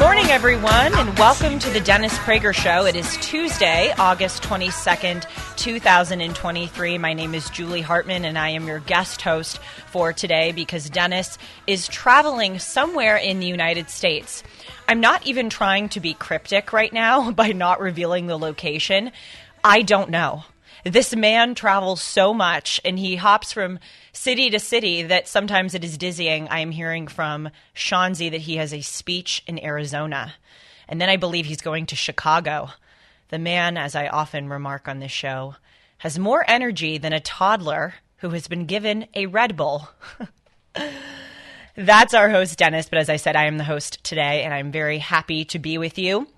Good morning, everyone, and welcome to the Dennis Prager Show. It is Tuesday, August 22nd, 2023. My name is Julie Hartman, and I am your guest host for today because Dennis is traveling somewhere in the United States. I'm not even trying to be cryptic right now by not revealing the location. I don't know. This man travels so much and he hops from city to city that sometimes it is dizzying. I am hearing from Shanzi that he has a speech in Arizona. And then I believe he's going to Chicago. The man, as I often remark on this show, has more energy than a toddler who has been given a Red Bull. That's our host, Dennis. But as I said, I am the host today, and I'm very happy to be with you.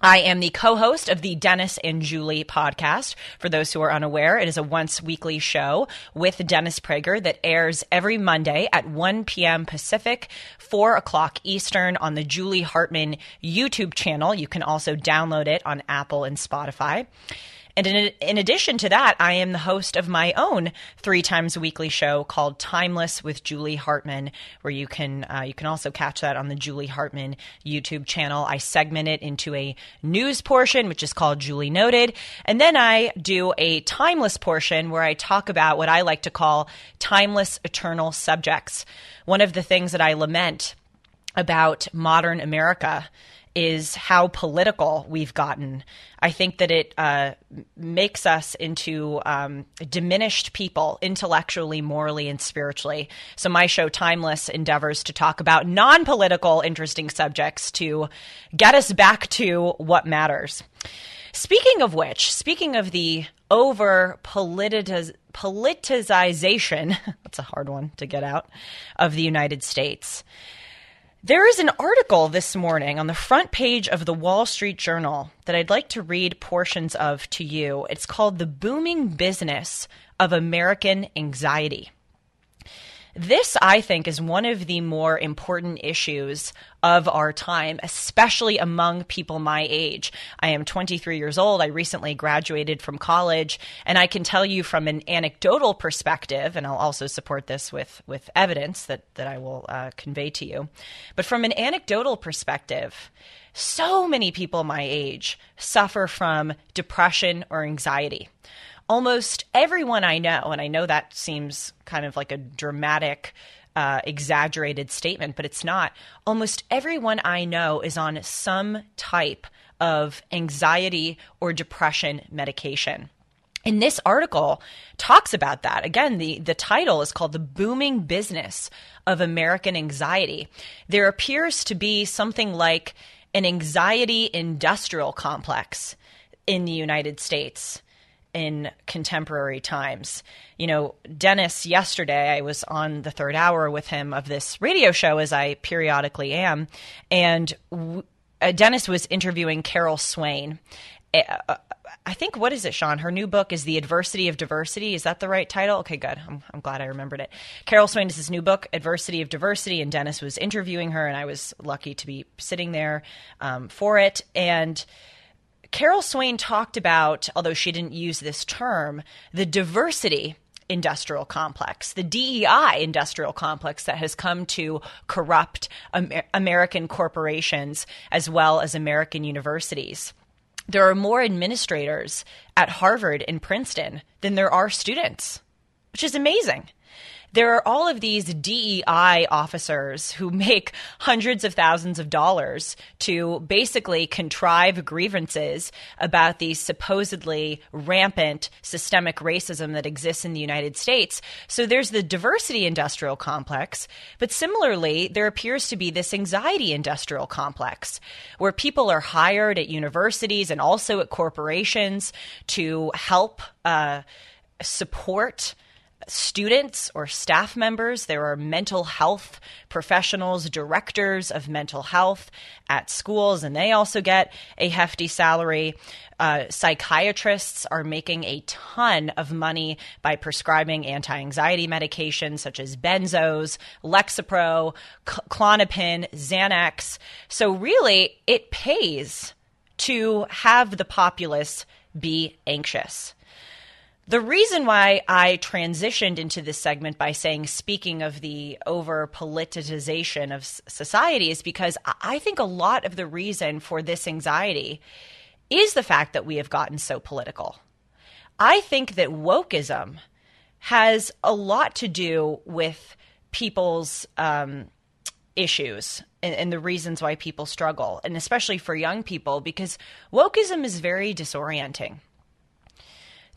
I am the co host of the Dennis and Julie podcast. For those who are unaware, it is a once weekly show with Dennis Prager that airs every Monday at 1 p.m. Pacific, 4 o'clock Eastern on the Julie Hartman YouTube channel. You can also download it on Apple and Spotify. And in, in, addition to that, I am the host of my own three times weekly show called Timeless with Julie Hartman, where you can uh, you can also catch that on the Julie Hartman YouTube channel. I segment it into a news portion, which is called Julie Noted, and then I do a timeless portion where I talk about what I like to call timeless eternal subjects. One of the things that I lament about modern America is how political we've gotten. I think that it uh, makes us into um, diminished people intellectually, morally, and spiritually. So, my show, Timeless, endeavors to talk about non political, interesting subjects to get us back to what matters. Speaking of which, speaking of the over politicization, that's a hard one to get out, of the United States. There is an article this morning on the front page of the Wall Street Journal that I'd like to read portions of to you. It's called The Booming Business of American Anxiety. This, I think, is one of the more important issues of our time, especially among people my age. I am 23 years old. I recently graduated from college, and I can tell you from an anecdotal perspective, and I'll also support this with, with evidence that, that I will uh, convey to you. But from an anecdotal perspective, so many people my age suffer from depression or anxiety almost everyone I know, and I know that seems kind of like a dramatic, uh, exaggerated statement, but it's not. Almost everyone I know is on some type of anxiety or depression medication. And this article talks about that. Again, the, the title is called The Booming Business of American Anxiety. There appears to be something like an anxiety industrial complex in the United States in contemporary times. You know, Dennis, yesterday I was on the third hour with him of this radio show, as I periodically am, and w- uh, Dennis was interviewing Carol Swain. Uh, I think what is it, Sean? Her new book is "The Adversity of Diversity." Is that the right title? Okay, good. I'm, I'm glad I remembered it. Carol Swain is his new book, "Adversity of Diversity," and Dennis was interviewing her, and I was lucky to be sitting there um, for it. And Carol Swain talked about, although she didn't use this term, the diversity industrial complex, the DEI industrial complex that has come to corrupt Amer- American corporations as well as American universities. there are more administrators at Harvard and Princeton than there are students, which is amazing there are all of these DEI officers who make hundreds of thousands of dollars to basically contrive grievances about the supposedly rampant systemic racism that exists in the United States. So there's the diversity industrial complex, but similarly, there appears to be this anxiety industrial complex where people are hired at universities and also at corporations to help uh, support students or staff members. There are mental health professionals, directors of mental health at schools, and they also get a hefty salary. Uh, psychiatrists are making a ton of money by prescribing anti anxiety medications such as benzos, Lexapro, Klonopin, Xanax. So, really, it pays to have the populace be anxious. The reason why I transitioned into this segment by saying, speaking of the over politicization of society, is because I think a lot of the reason for this anxiety is the fact that we have gotten so political. I think that wokeism has a lot to do with people's um, issues and, and, the reasons why people struggle, and especially for young people, because wokeism is very disorienting.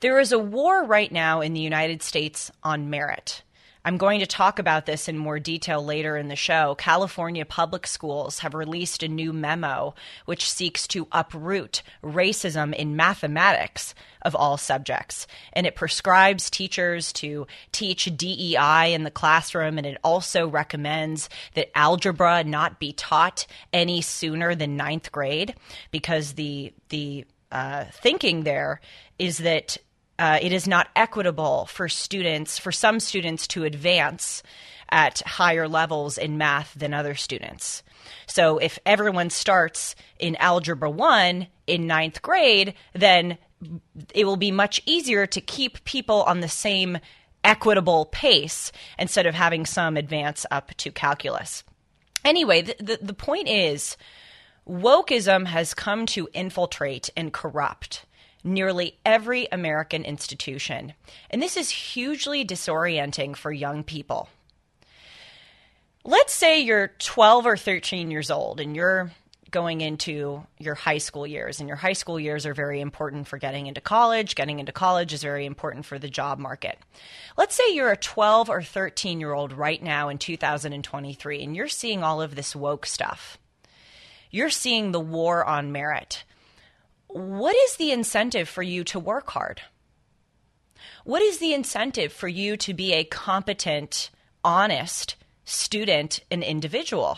There is a war right now in the United States on merit. I'm going to talk about this in more detail later in the show. California public schools have released a new memo which seeks to uproot racism in mathematics of all subjects. And it prescribes teachers to teach DEI in the classroom, and it also recommends that algebra not be taught any sooner than ninth grade because the, the uh, thinking there is that uh, it is not equitable for students, for some students to advance at higher levels in math than other students. So if everyone starts in Algebra 1 in ninth grade, then it will be much easier to keep people on the same equitable pace instead of having some advance up to calculus. Anyway, the, the, the point is wokeism has come to infiltrate and corrupt nearly every American institution. And this is hugely disorienting for young people. Let's say you're 12 or 13 years old and you're going into your high school years, and your high school years are very important for getting into college. Getting into college is very important for the job market. Let's say you're a 12 or 13 year old right now in 2023, and you're seeing all of this woke stuff. You're seeing the war on merit what is the incentive for you to work hard? What is the incentive for you to be a competent, honest student and individual?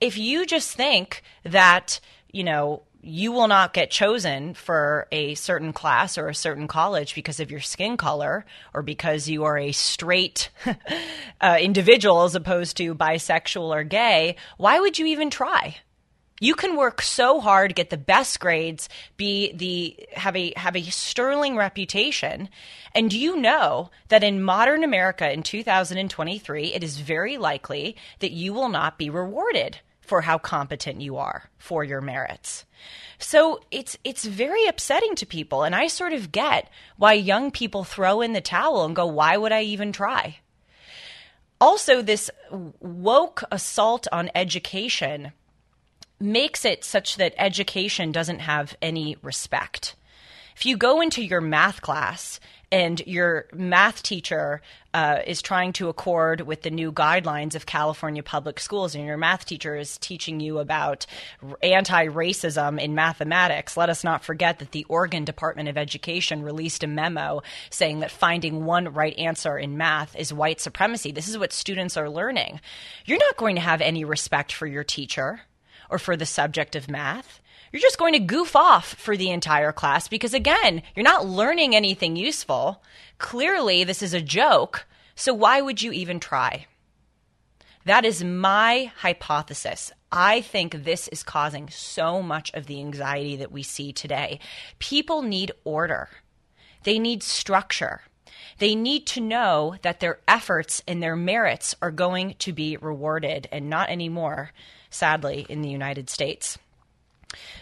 If you just think that, you know, you will not get chosen for a certain class or a certain college because of your skin color or because you are a straight uh, individual as opposed to bisexual or gay, why would you even try? You can work so hard, get the best grades, be the have a have a sterling reputation, and you know that in modern America in 2023, it is very likely that you will not be rewarded for how competent you are for your merits. So it's it's very upsetting to people and I sort of get why young people throw in the towel and go why would I even try? Also this woke assault on education makes it such that education doesn't have any respect. If you go into your math class and your math teacher uh, is trying to accord with the new guidelines of California public schools, and your math teacher is teaching you about anti racism in mathematics, let us not forget that the Oregon Department of Education released a memo saying that finding one right answer in math is white supremacy. This is what students are learning. You're not going to have any respect for your teacher or for the subject of math. You're just going to goof off for the entire class because, again, you're not learning anything useful. Clearly, this is a joke. So, why would you even try? That is my hypothesis. I think this is causing so much of the anxiety that we see today. People need order, they need structure. They need to know that their efforts and their merits are going to be rewarded and not anymore sadly, in the United States.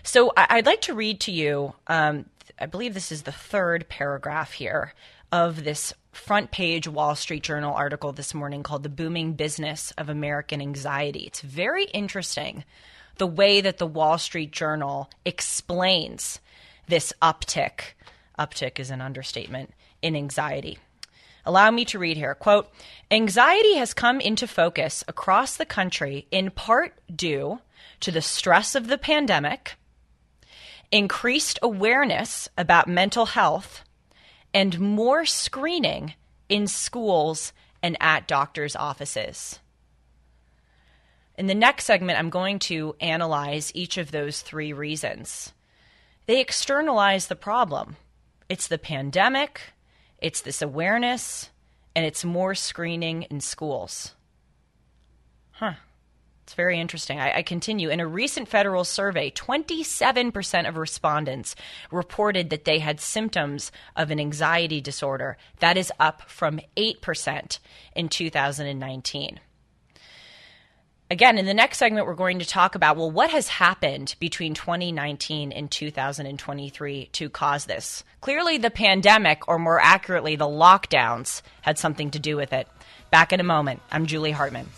So I- would like to read to you, um, I believe this is the third paragraph here of this front page Wall Street Journal article this morning called The Booming Business of American Anxiety. It's very interesting the way that the Wall Street Journal explains this uptick. Uptick is an understatement in anxiety. Allow me to read here. Quote Anxiety has come into focus across the country in part due to the stress of the pandemic, increased awareness about mental health, and more screening in schools and at doctors' offices. In the next segment, I'm going to analyze each of those three reasons. They externalize the problem it's the pandemic, it's this awareness, and it's more screening in schools. Huh. It's very interesting. I, I, continue. In a recent federal survey, 27% of respondents reported that they had symptoms of an anxiety disorder. That is up from 8% in 2019. Again, in the next segment, we're going to talk about well, what has happened between 2019 and 2023 to cause this? Clearly, the pandemic, or more accurately, the lockdowns, had something to do with it. Back in a moment. I'm Julie Hartman.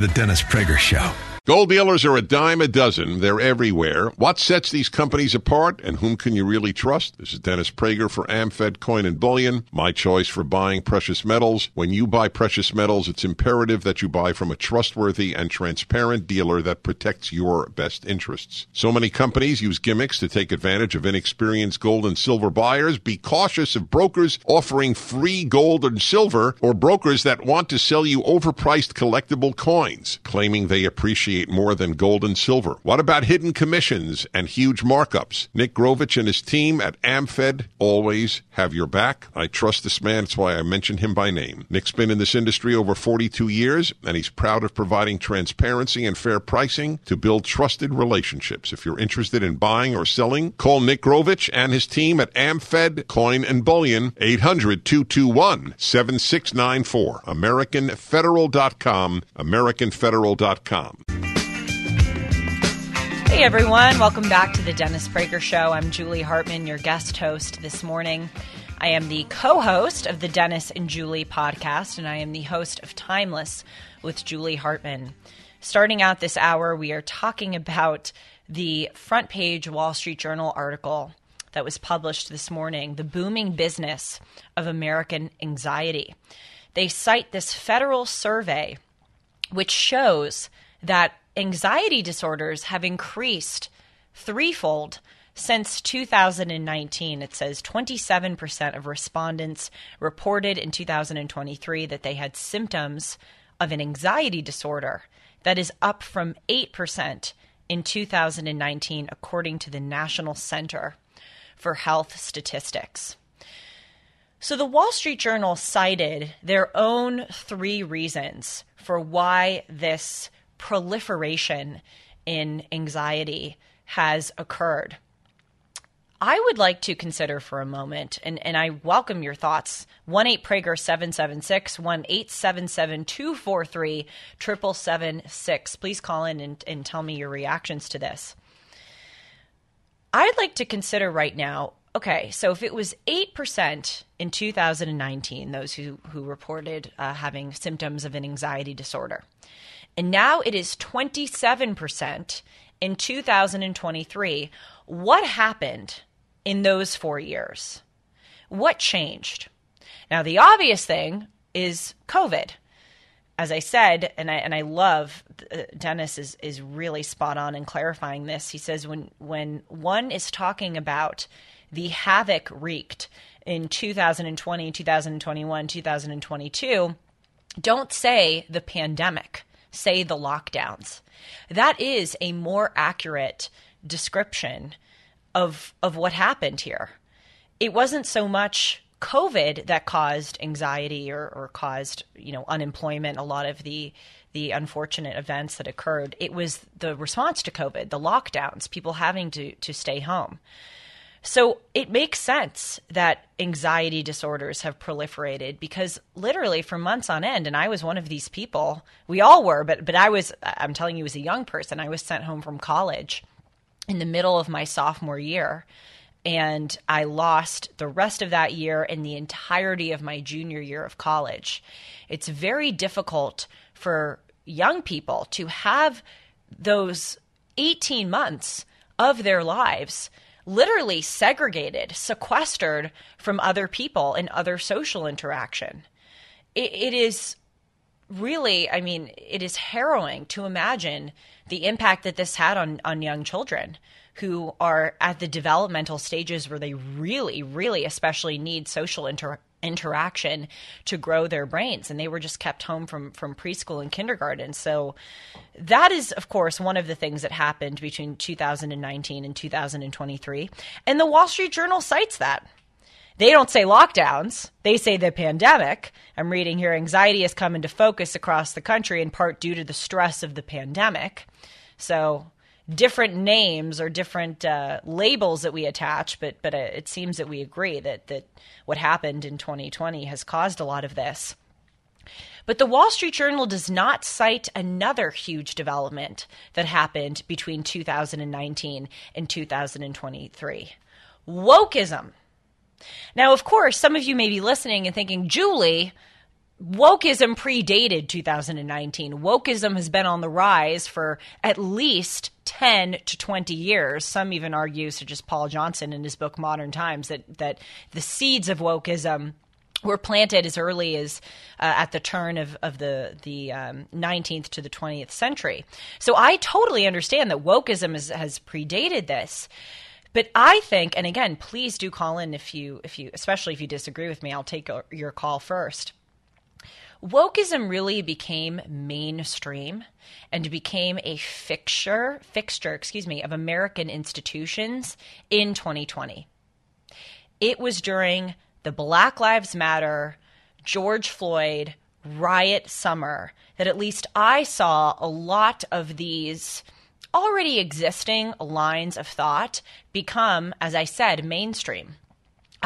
The Dennis Prager Show. Gold dealers are a dime a dozen. They're everywhere. What sets these companies apart and whom can you really trust? This is Dennis Prager for AmFed Coin and Bullion, my choice for buying precious metals. When you buy precious metals, it's imperative that you buy from a trustworthy and transparent dealer that protects your best interests. So many companies use gimmicks to take advantage of inexperienced gold and silver buyers. Be cautious of brokers offering free gold and silver or brokers that want to sell you overpriced collectible coins, claiming they appreciate more than gold and silver? What about hidden commissions and huge markups? Nick Grovich and his team at AmFed always have your back. I trust this man. That's why I mention him by name. Nick's been in this industry over 42 years, and he's proud of providing transparency and fair pricing to build trusted relationships. If you're interested in buying or selling, call Nick Grovich and his team at AmFed Coin and Bullion, 800-221-7694. AmericanFederal.com, AmericanFederal.com. Hey everyone, welcome back to the Dennis Prager Show. I'm Julie Hartman, your guest host this morning. I am the co host of the Dennis and Julie podcast, and I am the host of Timeless with Julie Hartman. Starting out this hour, we are talking about the front page Wall Street Journal article that was published this morning The Booming Business of American Anxiety. They cite this federal survey which shows that anxiety disorders have increased threefold since 2019. It says 27% of respondents reported in 2023 that they had symptoms of an anxiety disorder. That is up from 8% in 2019, according to the National Center for Health Statistics. So the Wall Street Journal cited their own three reasons for why this proliferation in anxiety has occurred. I would like to consider for a moment, and, and I welcome your thoughts. 1 8 Prager 776 1 877 243 7776. Please call in and, and tell me your reactions to this. I'd like to consider right now okay, so if it was 8% in 2019, those who, who reported uh, having symptoms of an anxiety disorder, and now it is 27% in 2023. What happened in those four years? What changed? Now, the obvious thing is COVID. As I said, and I and I love uh, Dennis is is really spot on in clarifying this. He says when when one is talking about the havoc wreaked in 2020, 2021, 2022, don't say the pandemic say the lockdowns. That is a more accurate description of of what happened here. It wasn't so much COVID that caused anxiety or, or caused, you know, unemployment, a lot of the the unfortunate events that occurred. It was the response to COVID, the lockdowns, people having to to stay home. So it makes sense that anxiety disorders have proliferated because literally for months on end, and I was one of these people, we all were, but but I was I'm telling you as a young person, I was sent home from college in the middle of my sophomore year. And I lost the rest of that year and the entirety of my junior year of college. It's very difficult for young people to have those 18 months of their lives literally segregated, sequestered from other people and other social interaction. it, it is really, I mean, it is harrowing to imagine the impact that this had on, on young children who are at the developmental stages where they really, really especially need social inter- interaction to grow their brains. And they were just kept home from, from preschool and kindergarten. So that is, of course, one of the things that happened between 2019 and 2023. And the Wall Street Journal cites that. They don't say lockdowns, they say the pandemic. I'm reading here anxiety has come into focus across the country in part due to the stress of the pandemic. So, different names or different uh, labels that we attach, but but uh, it seems that we agree that that what happened in 2020 has caused a lot of this. But the Wall Street Journal does not cite another huge development that happened between 2019 and 2023 wokeism. Now, of course, some of you may be listening and thinking, Julie, wokeism predated 2019. Wokeism has been on the rise for at least 10 to 20 years. Some even argue, such as Paul Johnson in his book Modern Times, that, that the seeds of wokeism were planted as early as uh, at the turn of, of the, the um, 19th to the 20th century. So I totally understand that wokeism is, has predated this. But I think, and again, please do call in if you, if you, especially if you disagree with me. I'll take your call first. Wokeism really became mainstream and became a fixture, fixture, excuse me, of American institutions in 2020. It was during the Black Lives Matter, George Floyd riot summer that at least I saw a lot of these already existing lines of thought become, as I said, mainstream.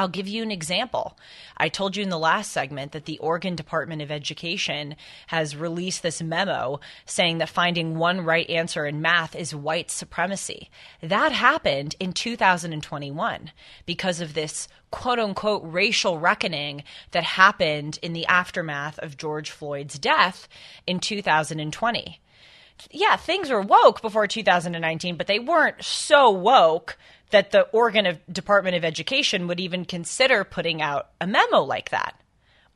I'll give you an example. I told you in the last segment that the Oregon Department of Education has released this memo saying that finding one right answer in math is white supremacy. That happened in 2021 because of this quote unquote racial reckoning that happened in the aftermath of George Floyd's death in 2020 yeah, things were woke before 2019, but they weren't so woke that the Oregon of Department of Education would even consider putting out a memo like that.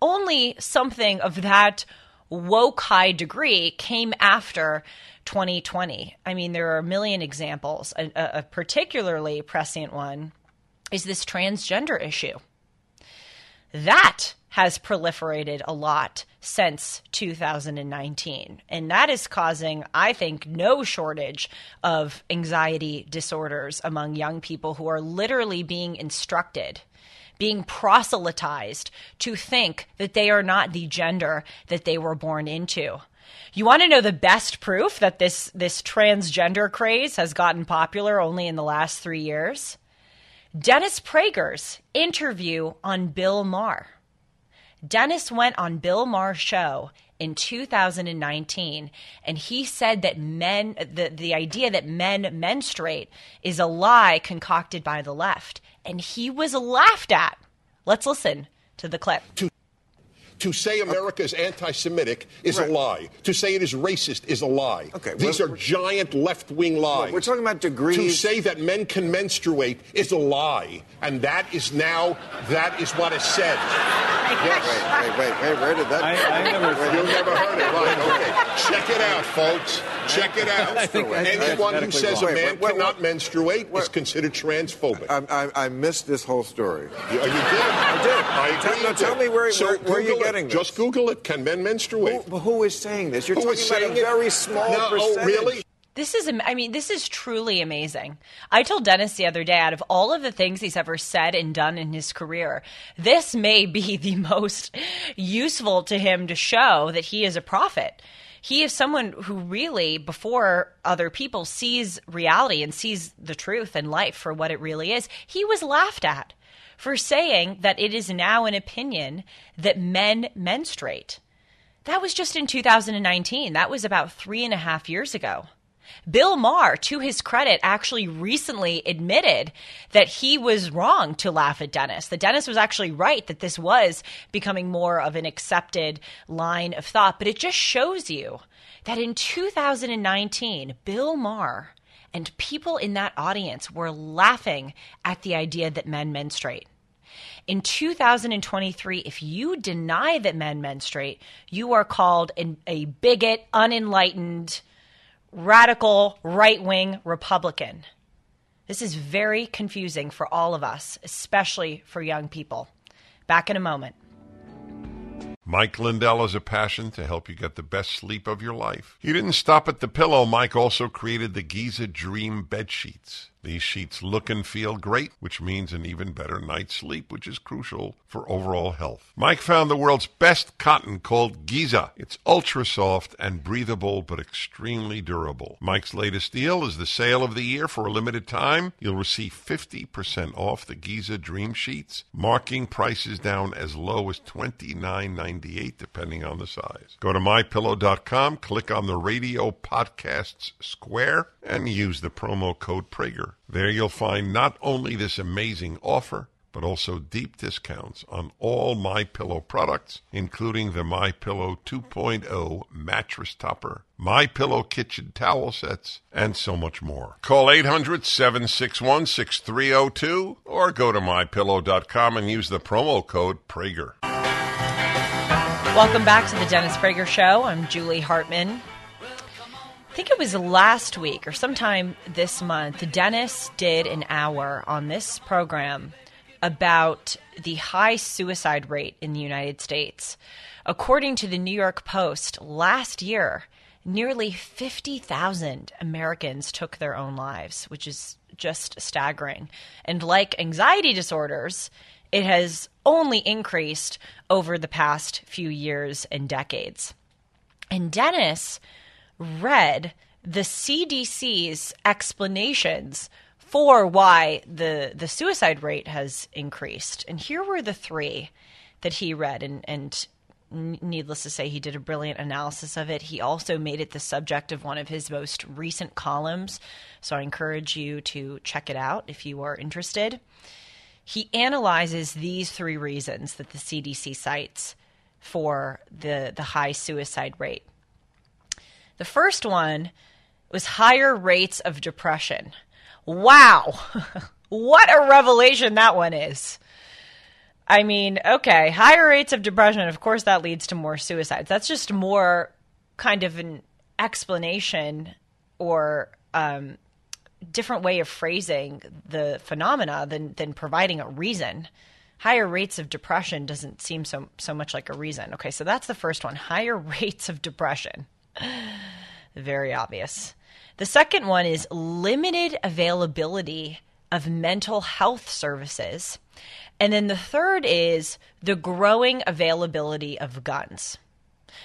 Only something of that woke high degree came after 2020. I mean, there are a million examples. A, a particularly prescient one is this transgender issue. That has proliferated a lot since 2019. And that is causing, I think, no shortage of anxiety disorders among young people who are literally being instructed, being proselytized to think that they are not the gender that they were born into. You want to know the best proof that this, this transgender craze has gotten popular only in the last three years? Dennis Prager's interview on Bill Maher. Dennis went on Bill Maher's show in 2019 and he said that men the, the idea that men menstruate is a lie concocted by the left. And he was laughed at. Let's listen to the clip. To to say America is anti-Semitic is right. a lie. To say it is racist is a lie. Okay, These are giant left-wing lies. we're talking about degrees. To say that men can menstruate is a lie, and that is now that is what is said. Yes. Wait, wait, wait, wait. Where did that? I, I never. You never heard it, right? Okay, check it out, folks. Check it out. Anyone who says a man cannot menstruate is considered transphobic. I, I, I, missed this whole story. You, you did. I did. I agree. Tell, tell me where, so where, where you getting this? Just Google it. Can men menstruate? Who, who is saying this? You're who talking about a very small no, oh, percentage. Oh, really? This is, I mean, this is truly amazing. I told Dennis the other day, out of all of the things he's ever said and done in his career, this may be the most useful to him to show that he is a prophet he is someone who really, before other people, sees reality and sees the truth and life for what it really is. He was laughed at for saying that it is now an opinion that men menstruate. That was just in 2019. That was about three and a half years ago. Bill Maher, to his credit, actually recently admitted that he was wrong to laugh at Dennis. That Dennis was actually right, that this was becoming more of an accepted line of thought. But it just shows you that in 2019, Bill Maher and people in that audience were laughing at the idea that men menstruate. In 2023, if you deny that men menstruate, you are called an, a bigot, unenlightened, radical, right wing Republican. This is very confusing for all of us, especially for young people. Back in a moment. Mike Lindell has a passion to help you get the best sleep of your life. He didn't stop at the pillow. Mike also created the Giza Dream bed sheets. These sheets look and feel great, which means an even better night's sleep, which is crucial for overall health. Mike found the world's best cotton called Giza. It's ultra soft and breathable, but extremely durable. Mike's latest deal is the sale of the year for a limited time. You'll receive 50% off the Giza Dream Sheets, marking prices down as low as $29.98 depending on the size. Go to mypillow.com, click on the radio podcasts square, and use the promo code Prager. There you'll find not only this amazing offer, but also deep discounts on all My Pillow products, including the My Pillow 2.0 mattress topper, My Pillow kitchen towel sets, and so much more. Call 800-761-6302 or go to mypillow.com and use the promo code Prager. Welcome back to the Dennis Prager Show. I'm Julie Hartman. I think it was last week or sometime this month, Dennis did an hour on this program about the high suicide rate in the United States. According to the New York Post, last year, nearly 50,000 Americans took their own lives, which is just staggering. And like anxiety disorders, it has only increased over the past few years and decades. And Dennis read the CDC's explanations for why the the suicide rate has increased. And here were the three that he read and and needless to say he did a brilliant analysis of it. He also made it the subject of one of his most recent columns, so I encourage you to check it out if you are interested. He analyzes these three reasons that the CDC cites for the the high suicide rate. The first one was higher rates of depression. Wow. what a revelation that one is. I mean, okay, higher rates of depression, of course, that leads to more suicides. That's just more kind of an explanation or um, different way of phrasing the phenomena than, than providing a reason. Higher rates of depression doesn't seem so so much like a reason. Okay, so that's the first one. Higher rates of depression. Very obvious. The second one is limited availability of mental health services. And then the third is the growing availability of guns.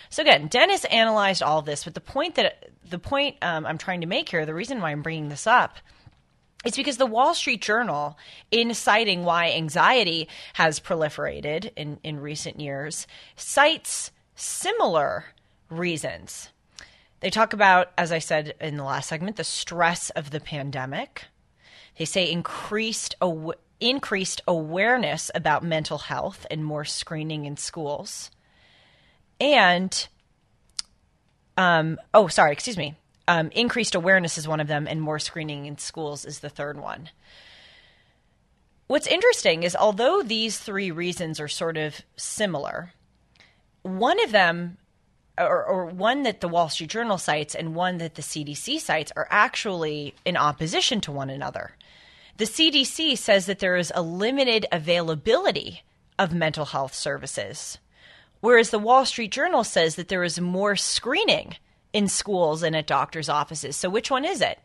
So again, Dennis analyzed all this, but the point that the point um, I'm trying to make here, the reason why I'm bringing this up, is because the Wall Street Journal, in citing why anxiety has proliferated in, in recent years, cites similar reasons. They talk about, as I said in the last segment, the stress of the pandemic. They say increased aw- increased awareness about mental health and more screening in schools. And um, oh, sorry, excuse me. Um, increased awareness is one of them, and more screening in schools is the third one. What's interesting is although these three reasons are sort of similar, one of them or, or, one that the Wall Street Journal cites and one that the CDC cites are actually in opposition to one another. The CDC says that there is a limited availability of mental health services, whereas the Wall Street Journal says that there is more screening in schools and at doctors' offices. So, which one is it?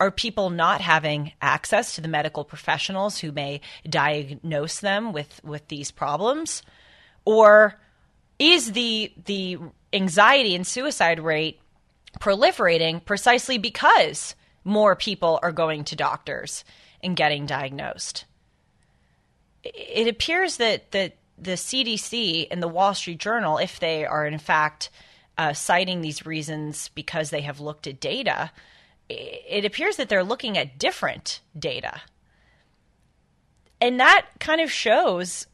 Are people not having access to the medical professionals who may diagnose them with, with these problems? Or is the the anxiety and suicide rate proliferating precisely because more people are going to doctors and getting diagnosed. It appears that, the CDC and the Wall Street Journal, if they are in fact uh, citing these reasons because they have looked at data, it appears that they're looking at different data. And that kind of shows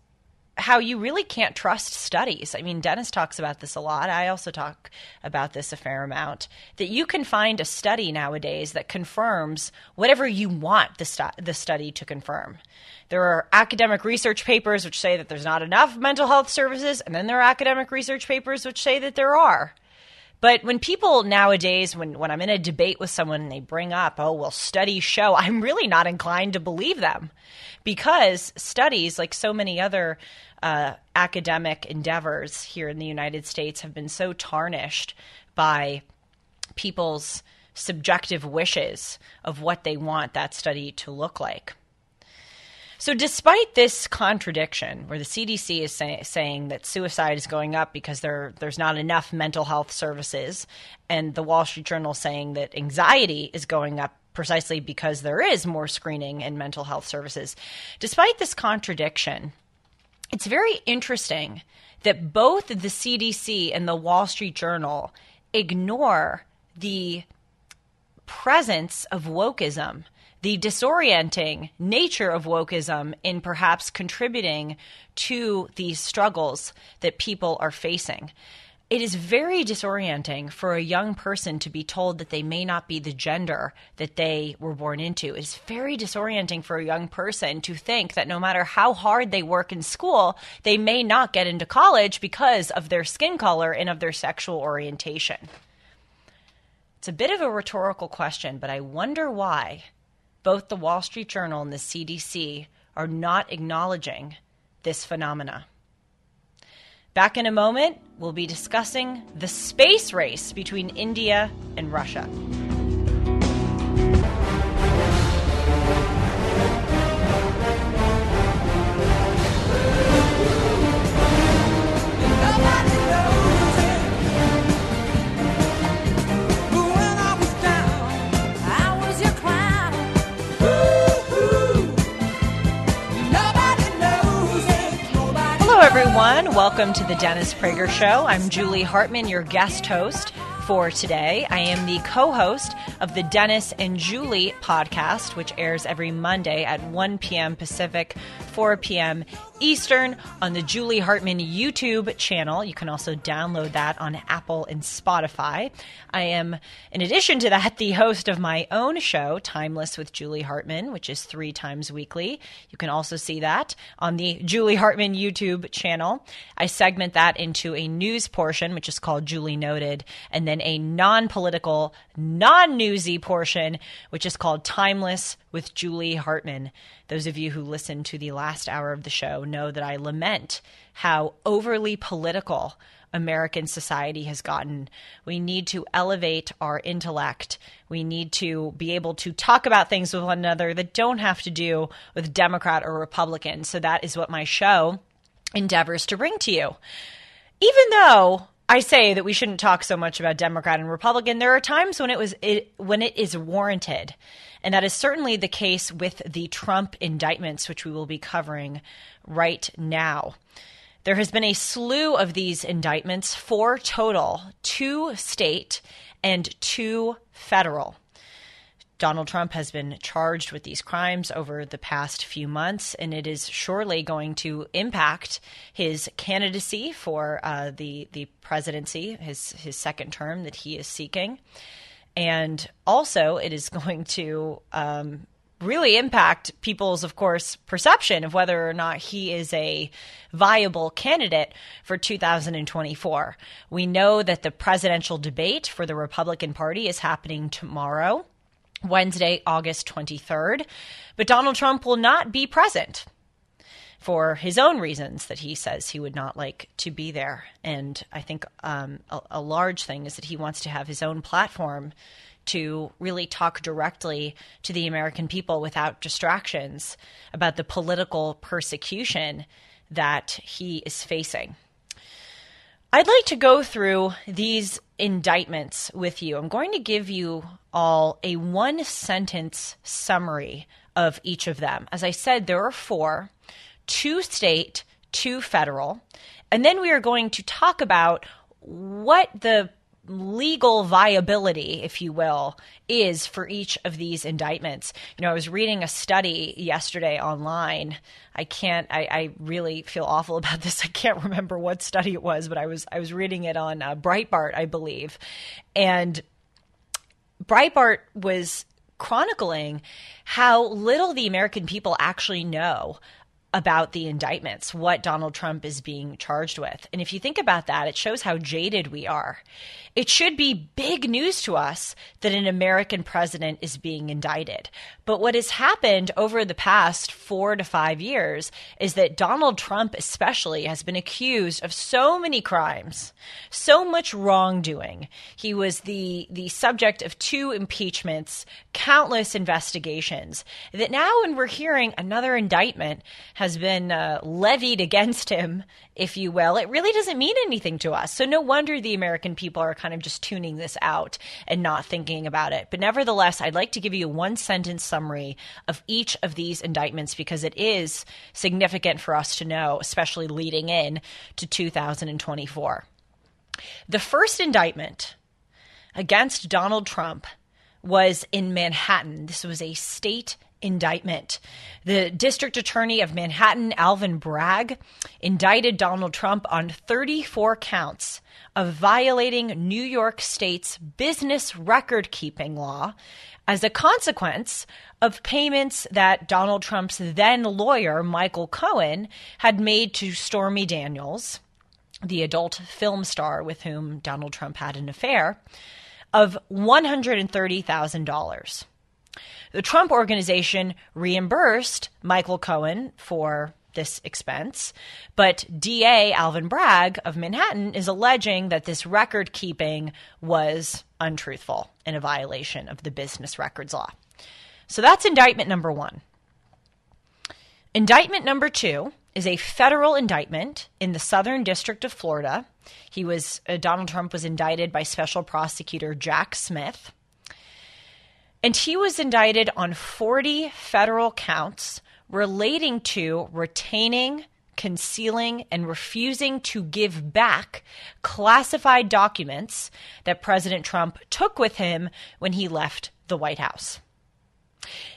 how you really can't trust studies. I mean, Dennis talks about this a lot. I also talk about this a fair amount. That you can find a study nowadays that confirms whatever you want the, stu- the study to confirm. There are academic research papers which say that there's not enough mental health services, and then there are academic research papers which say that there are. But when people nowadays, when, when I'm in a debate with someone and they bring up, oh, well, studies show, I'm really not inclined to believe them because studies, like so many other uh, academic endeavors here in the United States, have been so tarnished by people's subjective wishes of what they want that study to look like. So, despite this contradiction, where the CDC is say, saying that suicide is going up because there, there's not enough mental health services, and the Wall Street Journal saying that anxiety is going up precisely because there is more screening and mental health services, despite this contradiction, it's very interesting that both the CDC and the Wall Street Journal ignore the presence of wokeism the disorienting nature of wokeism in perhaps contributing to these struggles that people are facing. It is very disorienting for a young person to be told that they may not be the gender that they were born into. It's very disorienting for a young person to think that no matter how hard they work in school, they may not get into college because of their skin color and of their sexual orientation. It's a bit of a rhetorical question, but I wonder why both the Wall Street Journal and the CDC are not acknowledging this phenomena. Back in a moment, we'll be discussing the space race between India and Russia. Welcome to the Dennis Prager Show. I'm Julie Hartman, your guest host for today. I am the co host of the Dennis and Julie podcast, which airs every Monday at 1 p.m. Pacific, 4 p.m. Eastern on the Julie Hartman YouTube channel. You can also download that on Apple and Spotify. I am, in addition to that, the host of my own show, Timeless with Julie Hartman, which is three times weekly. You can also see that on the Julie Hartman YouTube channel. I segment that into a news portion, which is called Julie Noted, and then a non political, non newsy portion, which is called Timeless with Julie Hartman. Those of you who listened to the last hour of the show know that I lament how overly political American society has gotten. We need to elevate our intellect. We need to be able to talk about things with one another that don't have to do with Democrat or Republican. So that is what my show endeavors to bring to you. Even though I say that we shouldn't talk so much about Democrat and Republican. There are times when it was it, when it is warranted, and that is certainly the case with the Trump indictments, which we will be covering right now. There has been a slew of these indictments, four total, two state and two federal. Donald Trump has been charged with these crimes over the past few months, and it is surely going to impact his candidacy for uh, the the presidency, his his second term that he is seeking, and also it is going to um, really impact people's, of course, perception of whether or not he is a viable candidate for 2024. We know that the presidential debate for the Republican Party is happening tomorrow. Wednesday, August 23rd. But Donald Trump will not be present for his own reasons that he says he would not like to be there. And I think um, a, a large thing is that he wants to have his own platform to really talk directly to the American people without distractions about the political persecution that he is facing. I'd like to go through these indictments with you. I'm going to give you all a one sentence summary of each of them. As I said, there are four two state, two federal. And then we are going to talk about what the legal viability, if you will, is for each of these indictments. You know, I was reading a study yesterday online. I can't. I, I really feel awful about this. I can't remember what study it was, but I was I was reading it on uh, Breitbart, I believe, and Breitbart was chronicling how little the American people actually know about the indictments, what Donald Trump is being charged with. And if you think about that, it shows how jaded we are. It should be big news to us that an American president is being indicted. But what has happened over the past four to five years is that Donald Trump, especially, has been accused of so many crimes, so much wrongdoing. He was the, the subject of two impeachments, countless investigations, that now when we're hearing another indictment has been uh, levied against him, if you will, it really doesn't mean anything to us. So no wonder the American people are kind of just tuning this out and not thinking about it. But nevertheless, I'd like to give you a one sentence summary of each of these indictments because it is significant for us to know, especially leading in to 2024. The first indictment against Donald Trump was in Manhattan. This was a state indictment. The district attorney of Manhattan, Alvin Bragg, indicted Donald Trump on 34 counts of violating New York State's business record keeping law as a consequence of payments that Donald Trump's then lawyer, Michael Cohen, had made to Stormy Daniels, the adult film star with whom Donald Trump had an affair, of $130,000. The Trump organization reimbursed Michael Cohen for this expense, but DA Alvin Bragg of Manhattan is alleging that this record keeping was untruthful and a violation of the business records law. So that's indictment number one. Indictment number two is a federal indictment in the Southern District of Florida. He was uh, Donald Trump was indicted by special prosecutor Jack Smith. And he was indicted on 40 federal counts relating to retaining, concealing, and refusing to give back classified documents that President Trump took with him when he left the White House.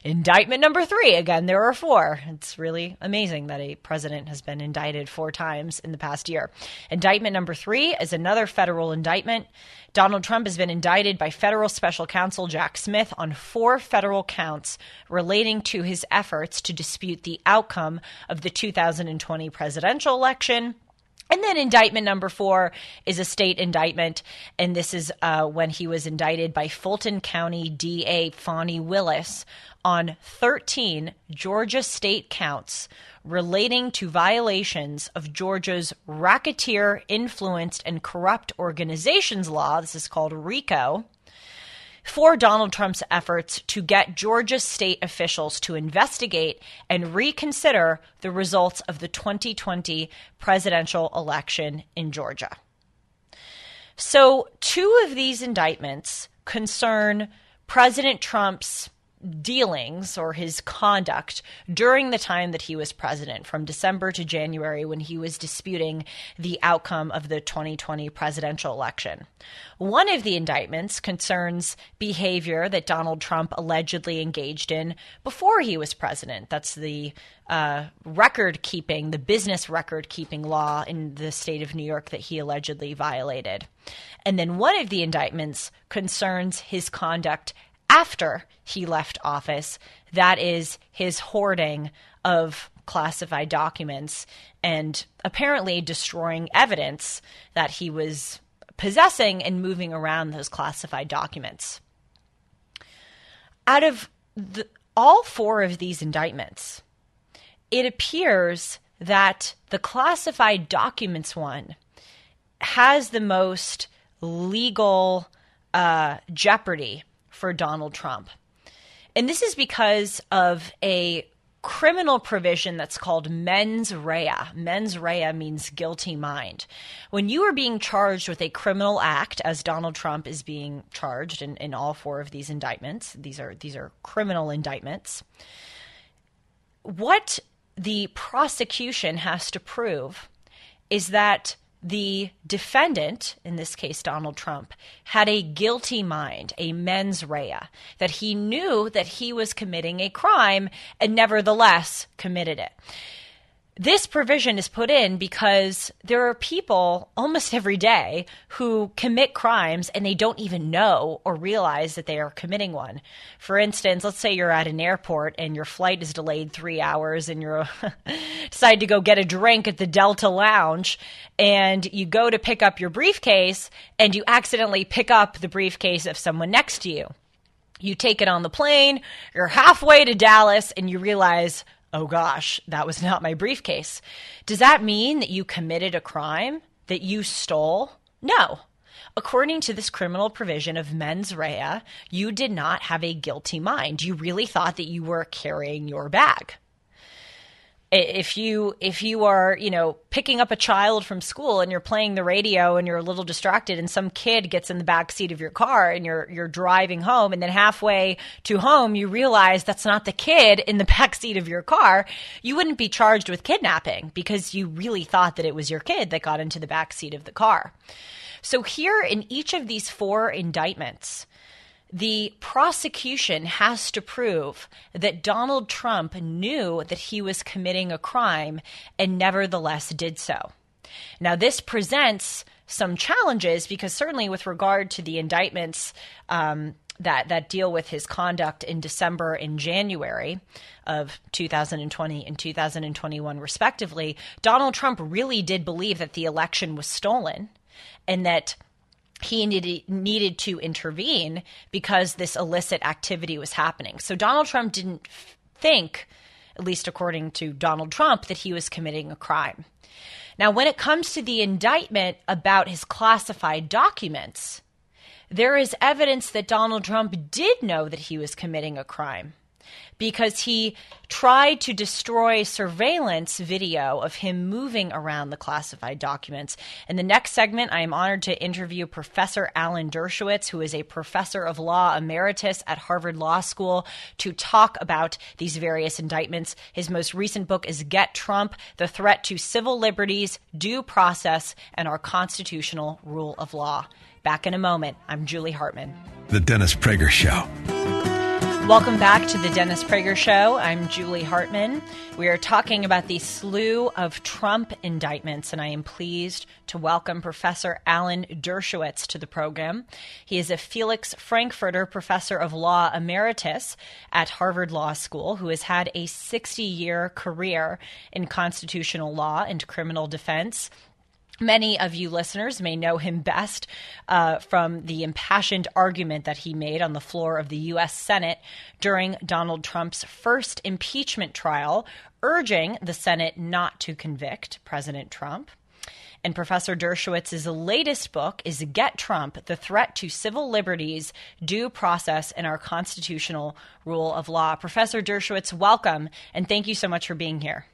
Indictment number three. Again, there are four. It's really amazing that a president has been indicted four times in the past year. Indictment number three is another federal indictment. Donald Trump has been indicted by federal special counsel Jack Smith on four federal counts relating to his efforts to dispute the outcome of the 2020 presidential election and then indictment number four is a state indictment, and this is uh, when he was indicted by Fulton County DA Fani Willis on 13 Georgia state counts relating to violations of Georgia's racketeer influenced and corrupt organizations law. This is called RICO for Donald Trump's efforts to get Georgia state officials to investigate and reconsider the results of the 2020 presidential election in Georgia. So, two of these indictments concern President Trump's dealings or his conduct during the time that he was president, from December to January, when he was disputing the outcome of the 2020 presidential election. One of the indictments concerns behavior that Donald Trump allegedly engaged in before he was president. That's the uh, record keeping, the business record keeping law in the state of New York that he allegedly violated. And then one of the indictments concerns his conduct after he left office. That is his hoarding of classified documents and apparently destroying evidence that he was possessing and moving around those classified documents. Out of the, all four of these indictments, it appears that the classified documents one has the most legal uh, jeopardy for Donald Trump. And this is because of a criminal provision that's called mens rea. Mens rea means guilty mind. When you are being charged with a criminal act, as Donald Trump is being charged in, in all four of these indictments, these are these are criminal indictments. What the prosecution has to prove is that the defendant, in this case Donald Trump, had a guilty mind, a mens rea, that he knew that he was committing a crime and nevertheless committed it this provision is put in because there are people almost every day who commit crimes and they don't even know or realize that they are committing one. For instance, let's say you're at an airport and your flight is delayed three hours and you decide to go get a drink at the Delta Lounge and you go to pick up your briefcase and you accidentally pick up the briefcase of someone next to you. You take it on the plane, you're halfway to Dallas, and you realize, oh gosh, that was not my briefcase. Does that mean that you committed a crime? That you stole? No. According to this criminal provision of mens rea, you did not have a guilty mind. You really thought that you were carrying your bag if you if you are you know picking up a child from school and you're playing the radio and you're a little distracted and some kid gets in the back seat of your car and you're you're driving home and then halfway to home you realize that's not the kid in the back seat of your car you wouldn't be charged with kidnapping because you really thought that it was your kid that got into the back seat of the car. So here in each of these four indictments the prosecution has to prove that Donald Trump knew that he was committing a crime and nevertheless did so. Now, this presents some challenges because certainly with regard to the indictments um, that that deal with his conduct in December and January of 2020 and 2021 respectively, Donald Trump really did believe that the election was stolen and that he needed, needed to intervene because this illicit activity was happening. So Donald Trump didn't think, at least according to Donald Trump, that he was committing a crime. Now, when it comes to the indictment about his classified documents, there is evidence that Donald Trump did know that he was committing a crime because he tried to destroy surveillance video of him moving around the classified documents. In the next segment, I am honored to interview Professor Alan Dershowitz, who is a professor of law emeritus at Harvard Law School, to talk about these various indictments. His most recent book is Get Trump The Threat to Civil Liberties, Due Process, and Our Constitutional Rule of Law. Back in a moment. I'm Julie Hartman. The Dennis Prager Show. Welcome back to the Dennis Prager Show. I'm Julie Hartman. We are talking about the slew of Trump indictments, and I am pleased to welcome Professor Alan Dershowitz to the program. He is a Felix Frankfurter Professor of Law Emeritus at Harvard Law School who has had a 60 year career in constitutional law and criminal defense Many of you listeners may know him best uh, from the impassioned argument that he made on the floor of the U.S. Senate during Donald Trump's first impeachment trial, urging the Senate not to convict President Trump. And Professor Dershowitz's latest book is Get Trump The Threat to Civil Liberties, Due Process, and Our Constitutional Rule of Law. Professor Dershowitz, welcome, and thank you so much for being here.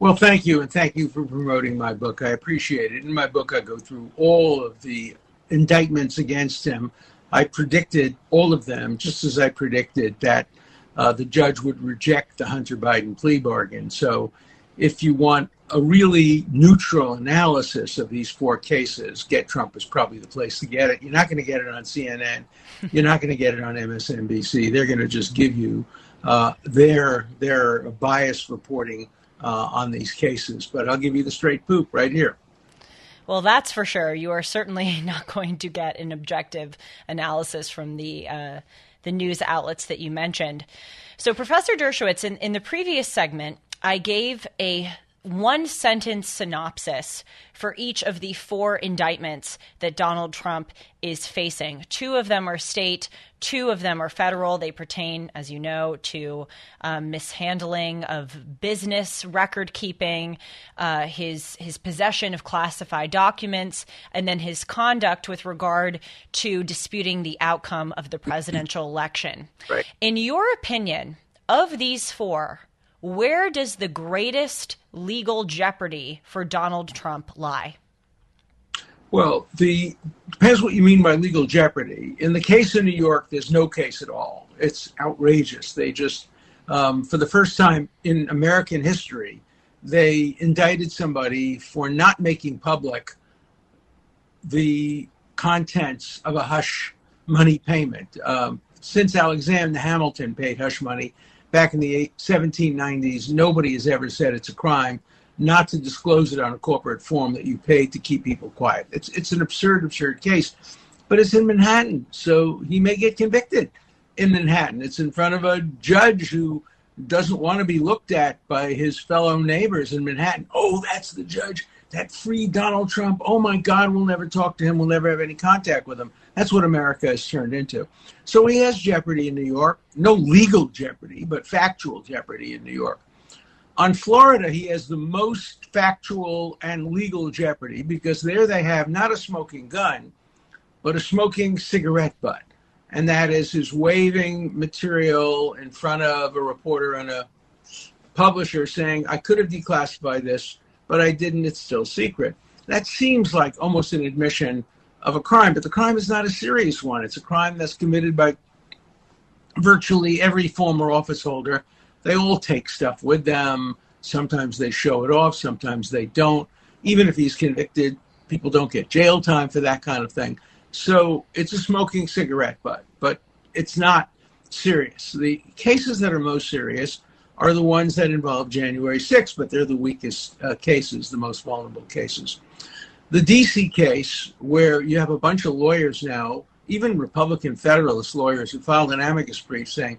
Well, thank you, and thank you for promoting my book. I appreciate it. In my book, I go through all of the indictments against him. I predicted all of them, just as I predicted that uh, the judge would reject the Hunter Biden plea bargain. So, if you want a really neutral analysis of these four cases, Get Trump is probably the place to get it. You're not going to get it on CNN. You're not going to get it on MSNBC. They're going to just give you uh, their their bias reporting uh, on these cases. But I'll give you the straight poop right here. Well, that's for sure. You are certainly not going to get an objective analysis from the uh, the news outlets that you mentioned. So, Professor Dershowitz, in, in the previous segment, I gave a one sentence synopsis for each of the four indictments that Donald Trump is facing. Two of them are state, two of them are federal. They pertain, as you know, to um, mishandling of business record keeping, uh, his his possession of classified documents, and then his conduct with regard to disputing the outcome of the presidential election. Right. In your opinion, of these four, where does the greatest legal jeopardy for Donald Trump lie? Well, the depends what you mean by legal jeopardy. In the case in New York, there's no case at all. It's outrageous. They just, um, for the first time in American history, they indicted somebody for not making public the contents of a hush money payment. Um, since Alexander Hamilton paid hush money back in the 1790s, nobody has ever said it's a crime not to disclose it on a corporate form that you pay to keep people quiet. It's it's an absurd, absurd case, but it's in Manhattan, so he may get convicted in Manhattan. It's in front of a judge who doesn't want to be looked at by his fellow neighbors in Manhattan. Oh, that's the judge that freed Donald Trump. Oh my God, we'll never talk to him. We'll never have any contact with him. That's what America has turned into. So he has jeopardy in New York. No legal jeopardy, but factual jeopardy in New York. On Florida, he has the most factual and legal jeopardy because there they have not a smoking gun, but a smoking cigarette butt. And that is his waving material in front of a reporter and a publisher saying, I could have declassified this, but I didn't. It's still secret. That seems like almost an admission of a crime, but the crime is not a serious one. It's a crime that's committed by virtually every former office holder they all take stuff with them. Sometimes they show it off, sometimes they don't. Even if he's convicted, people don't get jail time for that kind of thing. So it's a smoking cigarette butt, but it's not serious. The cases that are most serious are the ones that involve January 6th, but they're the weakest uh, cases, the most vulnerable cases. The DC case, where you have a bunch of lawyers now, even Republican Federalist lawyers who filed an amicus brief saying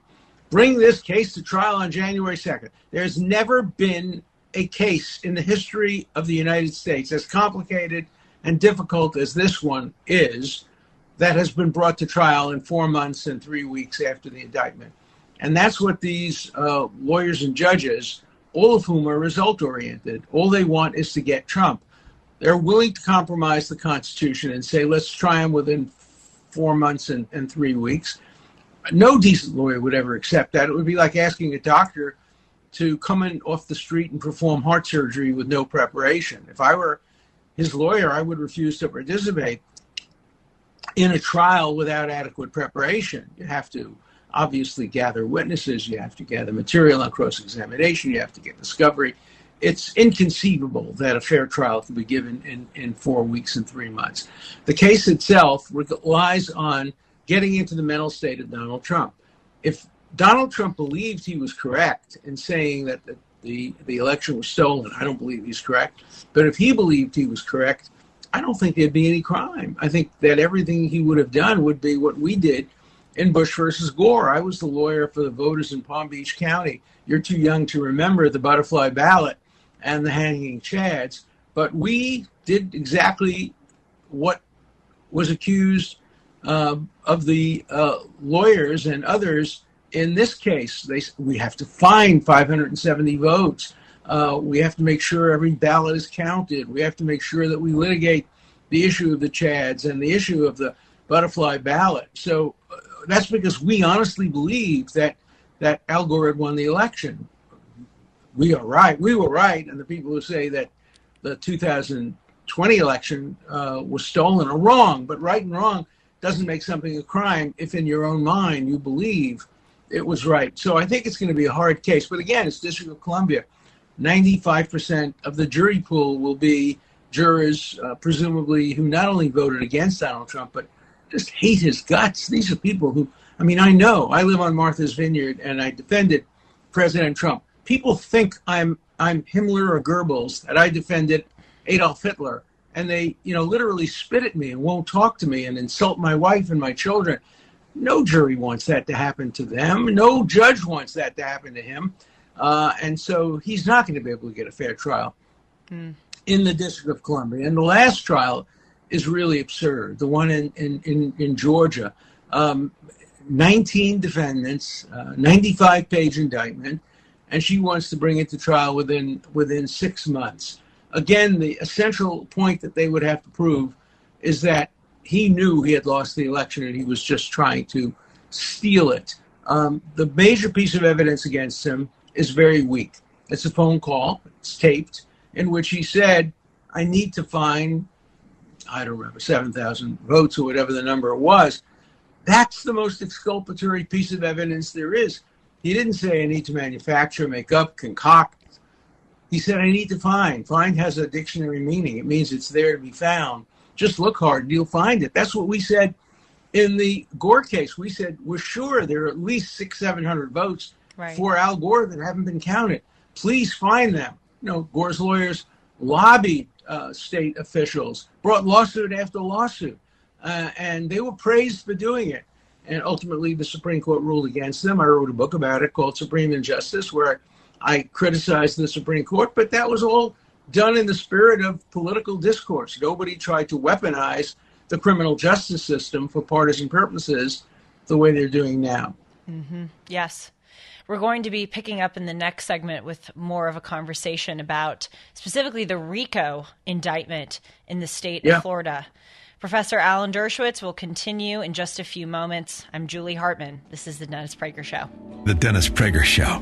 bring this case to trial on January 2nd. There's never been a case in the history of the United States as complicated and difficult as this one is that has been brought to trial in four months and three weeks after the indictment. And that's what these uh, lawyers and judges, all of whom are result oriented, all they want is to get Trump. They're willing to compromise the Constitution and say, let's try him within four months and, and three weeks no decent lawyer would ever accept that. It would be like asking a doctor to come in off the street and perform heart surgery with no preparation. If I were his lawyer, I would refuse to participate in a trial without adequate preparation. You have to obviously gather witnesses, you have to gather material on cross examination, you have to get discovery. It's inconceivable that a fair trial can be given in, in four weeks and three months. The case itself relies on getting into the mental state of Donald Trump. If Donald Trump believed he was correct in saying that the, the, the election was stolen, I don't believe he's correct. But if he believed he was correct, I don't think there'd be any crime. I think that everything he would have done would be what we did in Bush versus Gore. I was the lawyer for the voters in Palm Beach County. You're too young to remember the butterfly ballot and the hanging chads, but we did exactly what was accused uh, of the uh, lawyers and others in this case. They, we have to find 570 votes. Uh, we have to make sure every ballot is counted. We have to make sure that we litigate the issue of the Chads and the issue of the butterfly ballot. So uh, that's because we honestly believe that that Al Gore had won the election. We are right. We were right, and the people who say that the 2020 election uh, was stolen are wrong. But right and wrong doesn't make something a crime if in your own mind you believe it was right. So I think it's going to be a hard case. But again, it's District of Columbia. 95% of the jury pool will be jurors, uh, presumably, who not only voted against Donald Trump, but just hate his guts. These are people who, I mean, I know I live on Martha's Vineyard and I defended President Trump. People think I'm I'm Himmler or Goebbels, that I defended Adolf Hitler and they, you know, literally spit at me and won't talk to me and insult my wife and my children. No jury wants that to happen to them. No judge wants that to happen to him. Uh, and so he's not going to be able to get a fair trial mm. in the District of Columbia. And the last trial is really absurd. The one in, in, in, in Georgia, um, 19 defendants, uh, 95 page indictment, and she wants to bring it to trial within within six months again, the essential point that they would have to prove is that he knew he had lost the election and he was just trying to steal it. Um, the major piece of evidence against him is very weak. It's a phone call, it's taped, in which he said, I need to find, I don't remember, 7,000 votes or whatever the number was. That's the most exculpatory piece of evidence there is. He didn't say, I need to manufacture, make up, concoct, He said, I need to find. Find has a dictionary meaning. It means it's there to be found. Just look hard and you'll find it. That's what we said in the Gore case. We said, we're sure there are at least six, 700 votes right. for Al Gore that haven't been counted. Please find them. You know, Gore's lawyers lobbied uh, state officials, brought lawsuit after lawsuit, uh, and they were praised for doing it. And ultimately, the Supreme Court ruled against them. I wrote a book about it called Supreme Injustice, where I criticized the Supreme Court, but that was all done in the spirit of political discourse. Nobody tried to weaponize the criminal justice system for partisan purposes the way they're doing now. Mm-hmm. Yes. We're going to be picking up in the next segment with more of a conversation about specifically the RICO indictment in the state yeah. of Florida. Professor Alan Dershowitz will continue in just a few moments. I'm Julie Hartman. This is the Dennis Prager Show. The Dennis Prager Show.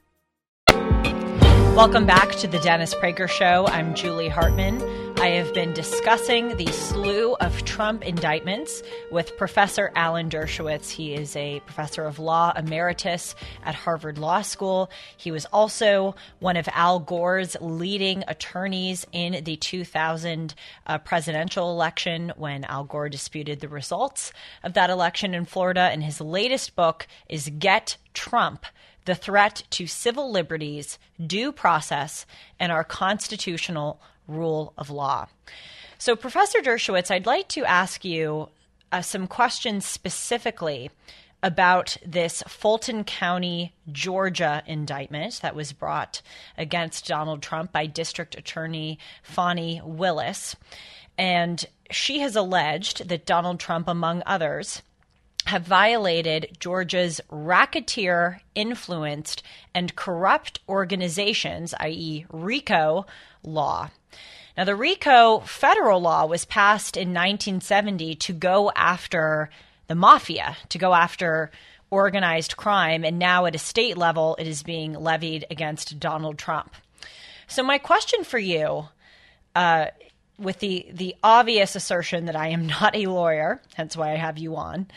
Welcome back to the Dennis Prager Show. I'm Julie Hartman. I have been discussing the slew of Trump indictments with Professor Alan Dershowitz. He is a professor of law emeritus at Harvard Law School. He was also one of Al Gore's leading attorneys in the 2000 uh, presidential election when Al Gore disputed the results of that election in Florida. And his latest book is Get Trump the threat to civil liberties, due process, and our constitutional rule of law. So, Professor Dershowitz, I'd like to ask you uh, some questions specifically about this Fulton County, Georgia indictment that was brought against Donald Trump by District Attorney Fani Willis. And she has alleged that Donald Trump, among others, have violated Georgia's racketeer influenced and corrupt organizations, i.e., RICO law. Now, the RICO federal law was passed in 1970 to go after the mafia, to go after organized crime, and now at a state level, it is being levied against Donald Trump. So, my question for you, uh, with the the obvious assertion that I am not a lawyer, hence why I have you on,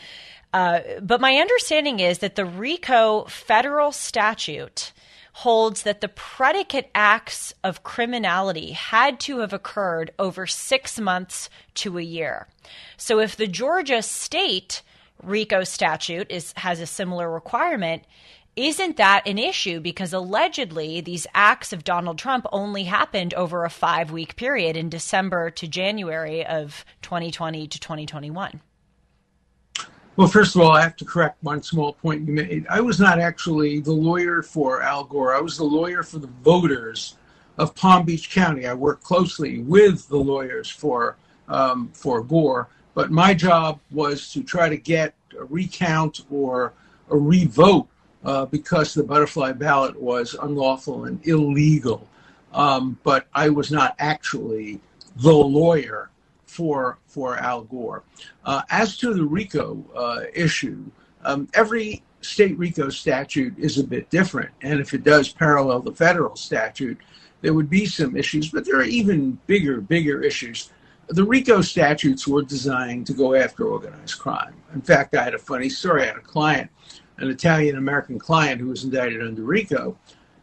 uh, but my understanding is that the RICO federal statute holds that the predicate acts of criminality had to have occurred over six months to a year. So if the Georgia state RICO statute is, has a similar requirement, isn't that an issue? Because allegedly, these acts of Donald Trump only happened over a five week period in December to January of 2020 to 2021. Well, first of all, I have to correct one small point you made. I was not actually the lawyer for Al Gore. I was the lawyer for the voters of Palm Beach County. I worked closely with the lawyers for um, for Gore, but my job was to try to get a recount or a revote uh, because the butterfly ballot was unlawful and illegal. Um, but I was not actually the lawyer for for Al Gore. Uh, as to the RICO uh, issue, um, every state RICO statute is a bit different, and if it does parallel the federal statute, there would be some issues. But there are even bigger, bigger issues. The RICO statutes were designed to go after organized crime. In fact, I had a funny story. I had a client, an Italian American client, who was indicted under RICO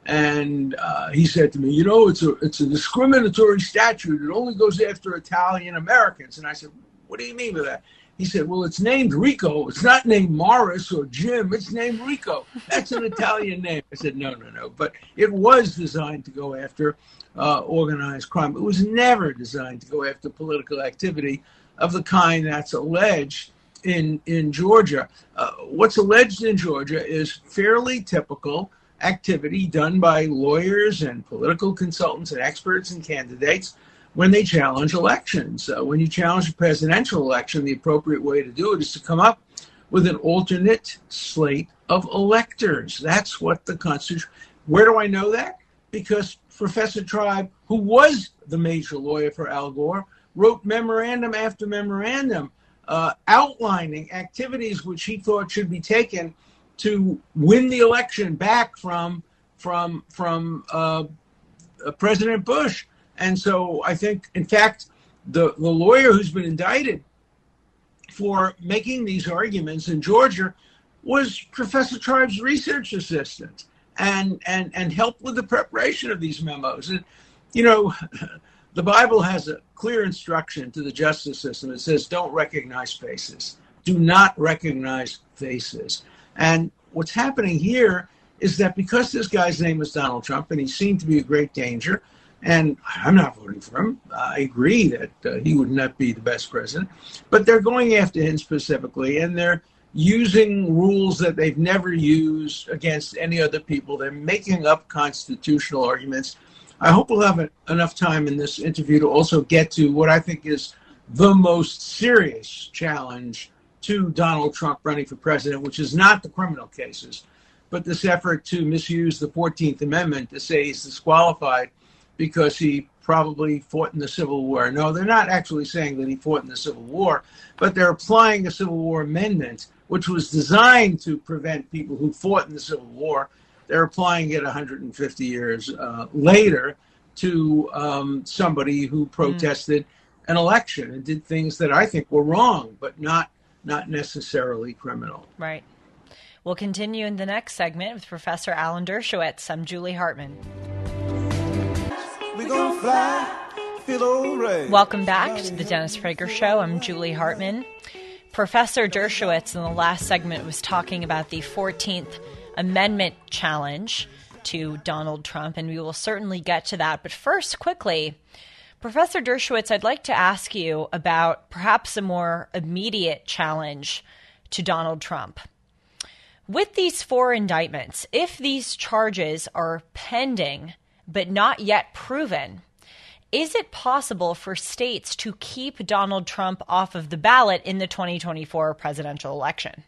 and uh, he said to me, "You know, it's a it's a discriminatory statute. It only goes after Italian Americans." And I said, "What do you mean by that?" He said, Well, it's named Rico. It's not named Morris or Jim. It's named Rico. That's an Italian name. I said, No, no, no. But it was designed to go after uh, organized crime. It was never designed to go after political activity of the kind that's alleged in, in Georgia. Uh, what's alleged in Georgia is fairly typical activity done by lawyers and political consultants and experts and candidates when they challenge elections. Uh, when you challenge a presidential election, the appropriate way to do it is to come up with an alternate slate of electors. That's what the Constitution. Where do I know that? Because Professor Tribe, who was the major lawyer for Al Gore, wrote memorandum after memorandum uh, outlining activities which he thought should be taken to win the election back from from from uh, President Bush. And so I think, in fact, the, the lawyer who's been indicted for making these arguments in Georgia was Professor Tribe's research assistant and, and, and helped with the preparation of these memos. And, you know, the Bible has a clear instruction to the justice system. It says, don't recognize faces. Do not recognize faces. And what's happening here is that because this guy's name is Donald Trump and he seemed to be a great danger, and I'm not voting for him. I agree that uh, he would not be the best president, but they're going after him specifically, and they're using rules that they've never used against any other people. They're making up constitutional arguments. I hope we'll have enough time in this interview to also get to what I think is the most serious challenge to Donald Trump running for president, which is not the criminal cases, but this effort to misuse the 14th Amendment to say he's disqualified because he probably fought in the Civil War. No, they're not actually saying that he fought in the Civil War, but they're applying the Civil War Amendment, which was designed to prevent people who fought in the Civil War. They're applying it 150 years uh, later to um, somebody who hmm. protested mm. an election and did things that I think were wrong, but not not necessarily criminal. Right. We'll continue in the next segment with Professor Alan Dershowitz. I'm Julie Hartman. Fly, Welcome back to the Dennis Prager Show. I'm Julie Hartman. Professor Dershowitz in the last segment was talking about the 14th Amendment challenge to Donald Trump, and we will certainly get to that. But first, quickly, Professor Dershowitz, I'd like to ask you about perhaps a more immediate challenge to Donald Trump. With these four indictments, if these charges are pending but not yet proven, is it possible for states to keep Donald Trump off of the ballot in the 2024 presidential election?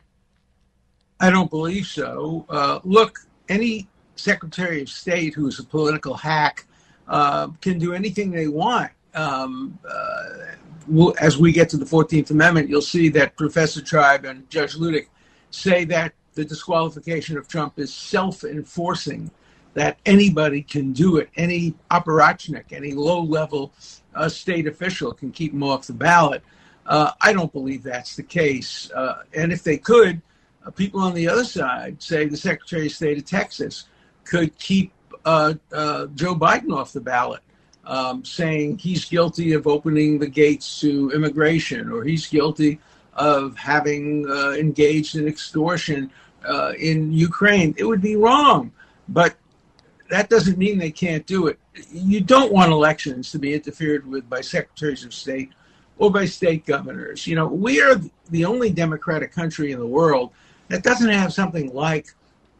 I don't believe so. Uh, look, any Secretary of State who's a political hack uh, can do anything they want. Um, uh, as we get to the 14th Amendment, you'll see that Professor Tribe and Judge Luttig say that the disqualification of Trump is self enforcing that anybody can do it. Any operatic, any low level uh, state official can keep him off the ballot. Uh, I don't believe that's the case. Uh, and if they could, uh, people on the other side, say the Secretary of State of Texas, could keep uh, uh, Joe Biden off the ballot. Um, saying he's guilty of opening the gates to immigration, or he's guilty of having engaged in extortion in Ukraine. It would be wrong. But that doesn't mean they can't do it. You don't want elections to be interfered with by secretaries of state or by state governors. You know, we are the only democratic country in the world that doesn't have something like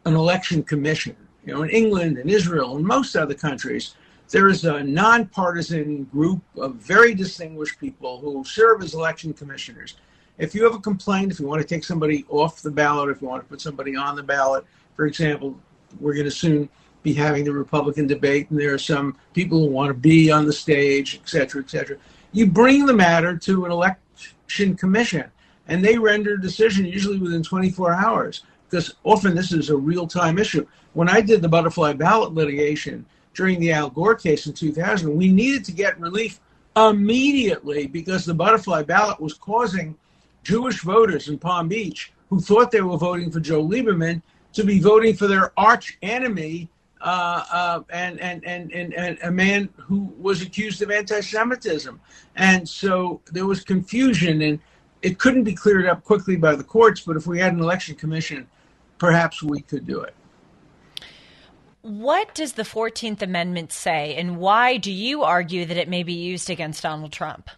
an election commission. You know, in England and Israel and most other countries, there is a nonpartisan group of very distinguished people who serve as election commissioners. If you have a complaint, if you want to take somebody off the ballot, if you want to put somebody on the ballot, for example, we're going to soon be having the Republican debate, and there are some people who want to be on the stage, et cetera, et cetera. You bring the matter to an election commission, and they render a decision usually within 24 hours, because often this is a real time issue. When I did the butterfly ballot litigation during the Al Gore case in 2000, we needed to get relief immediately because the butterfly ballot was causing Jewish voters in Palm Beach who thought they were voting for Joe Lieberman to be voting for their arch enemy uh, uh, and, and, and, and, and a man who was accused of anti Semitism. And so there was confusion, and it couldn't be cleared up quickly by the courts, but if we had an election commission, perhaps we could do it. What does the 14th Amendment say, and why do you argue that it may be used against Donald Trump?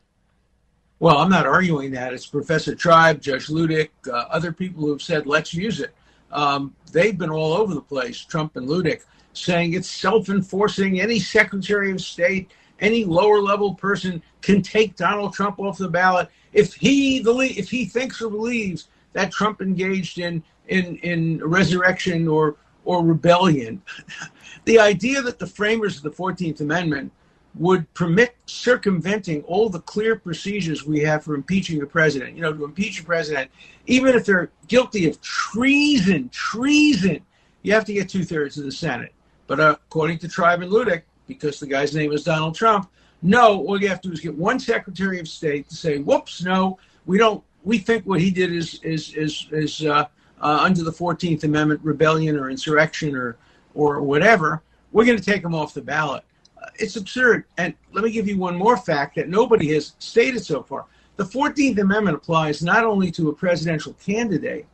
Well, I'm not arguing that. It's Professor Tribe, Judge Luttig, uh, other people who have said, let's use it. Um, they've been all over the place, Trump and Luttig, saying it's self enforcing. Any Secretary of State, any lower level person can take Donald Trump off the ballot if he if he thinks or believes that Trump engaged in in in resurrection or or rebellion. the idea that the framers of the 14th Amendment would permit circumventing all the clear procedures we have for impeaching a president. You know, to impeach a president, even if they're guilty of treason, treason, you have to get two thirds of the Senate. But uh, according to Tribe and Luttig, because the guy's name is Donald Trump, no, all you have to do is get one Secretary of State to say, "Whoops, no, we don't. We think what he did is is is is uh, uh, under the Fourteenth Amendment, rebellion or insurrection or or whatever, we're going to take them off the ballot. Uh, it's absurd. And let me give you one more fact that nobody has stated so far. The Fourteenth Amendment applies not only to a presidential candidate,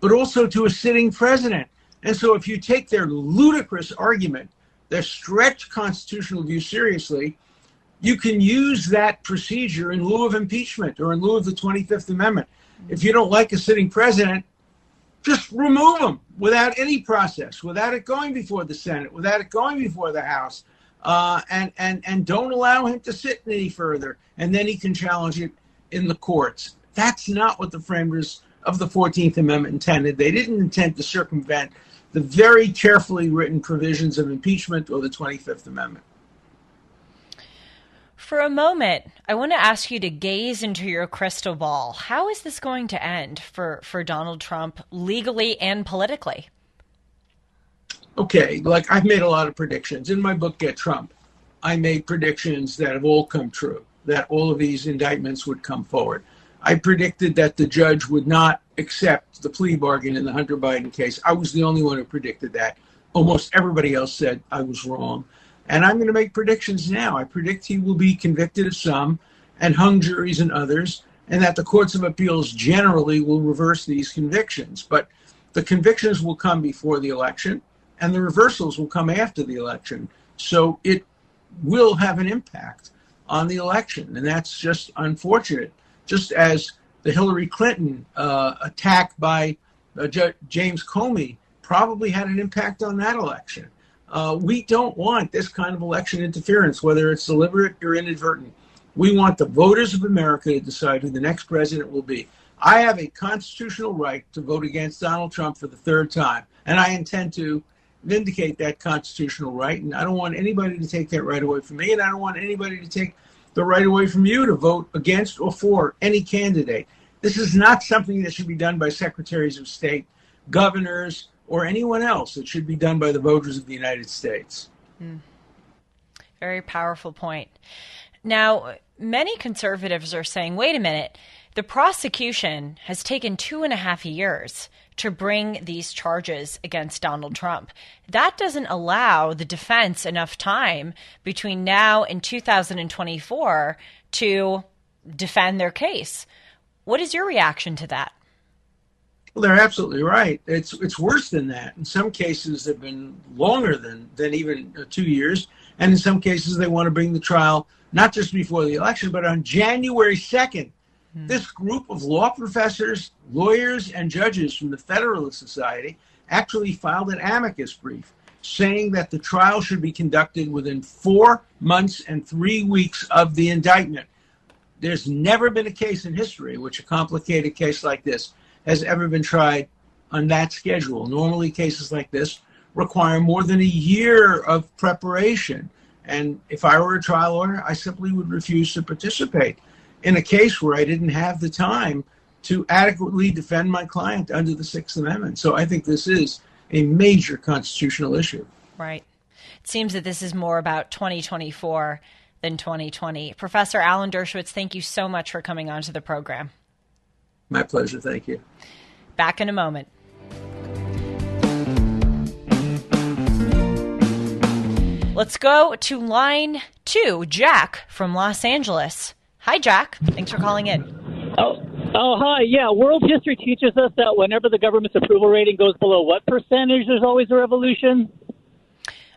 but also to a sitting president. And so, if you take their ludicrous argument, their stretched constitutional view seriously, you can use that procedure in lieu of impeachment or in lieu of the 25th Amendment. If you don't like a sitting president, just remove him without any process, without it going before the Senate, without it going before the House, uh, and and and don't allow him to sit any further, and then he can challenge it in the courts. That's not what the framers of the Fourteenth Amendment intended. They didn't intend to circumvent the very carefully written provisions of impeachment or the Twenty Fifth Amendment. For a moment, I want to ask you to gaze into your crystal ball. How is this going to end for, for Donald Trump legally and politically? Okay, like I've made a lot of predictions. In my book, Get Trump, I made predictions that have all come true, that all of these indictments would come forward. I predicted that the judge would not accept the plea bargain in the Hunter Biden case. I was the only one who predicted that. Almost everybody else said I was wrong. And I'm going to make predictions now. I predict he will be convicted of some and hung juries in others, and that the courts of appeals generally will reverse these convictions. But the convictions will come before the election, and the reversals will come after the election. So it will have an impact on the election, and that's just unfortunate. Just as the Hillary Clinton uh, attack by uh, J- James Comey probably had an impact on that election. Uh, we don't want this kind of election interference, whether it's deliberate or inadvertent. We want the voters of America to decide who the next president will be. I have a constitutional right to vote against Donald Trump for the third time, and I intend to vindicate that constitutional right. And I don't want anybody to take that right away from me, and I don't want anybody to take the right away from you to vote against or for any candidate. This is not something that should be done by secretaries of state, governors, or anyone else. It should be done by the voters of the United States. Mm. Very powerful point. Now, many conservatives are saying, wait a minute, the prosecution has taken two and a half years to bring these charges against Donald Trump. That doesn't allow the defense enough time between now and 2024 to defend their case. What is your reaction to that? Well, they're absolutely right. It's it's worse than that. In some cases, they've been longer than than even uh, two years, and in some cases, they want to bring the trial not just before the election, but on January second. Hmm. This group of law professors, lawyers, and judges from the Federalist Society actually filed an amicus brief saying that the trial should be conducted within four months and three weeks of the indictment. There's never been a case in history which a complicated case like this has ever been tried on that schedule. Normally, cases like this require more than a year of preparation. And if I were a trial lawyer, I simply would refuse to participate in a case where I didn't have the time to adequately defend my client under the Sixth Amendment. So I think this is a major constitutional issue. Right. It seems that this is more about 2024 than 2020. Professor Alan Dershowitz, thank you so much for coming on to the program. My pleasure. Thank you. Back in a moment. Let's go to line two, Jack from Los Angeles. Hi, Jack. Thanks for calling in. Oh, Oh, hi. Yeah, world history teaches us that whenever the government's approval rating goes below what percentage, there's always a revolution.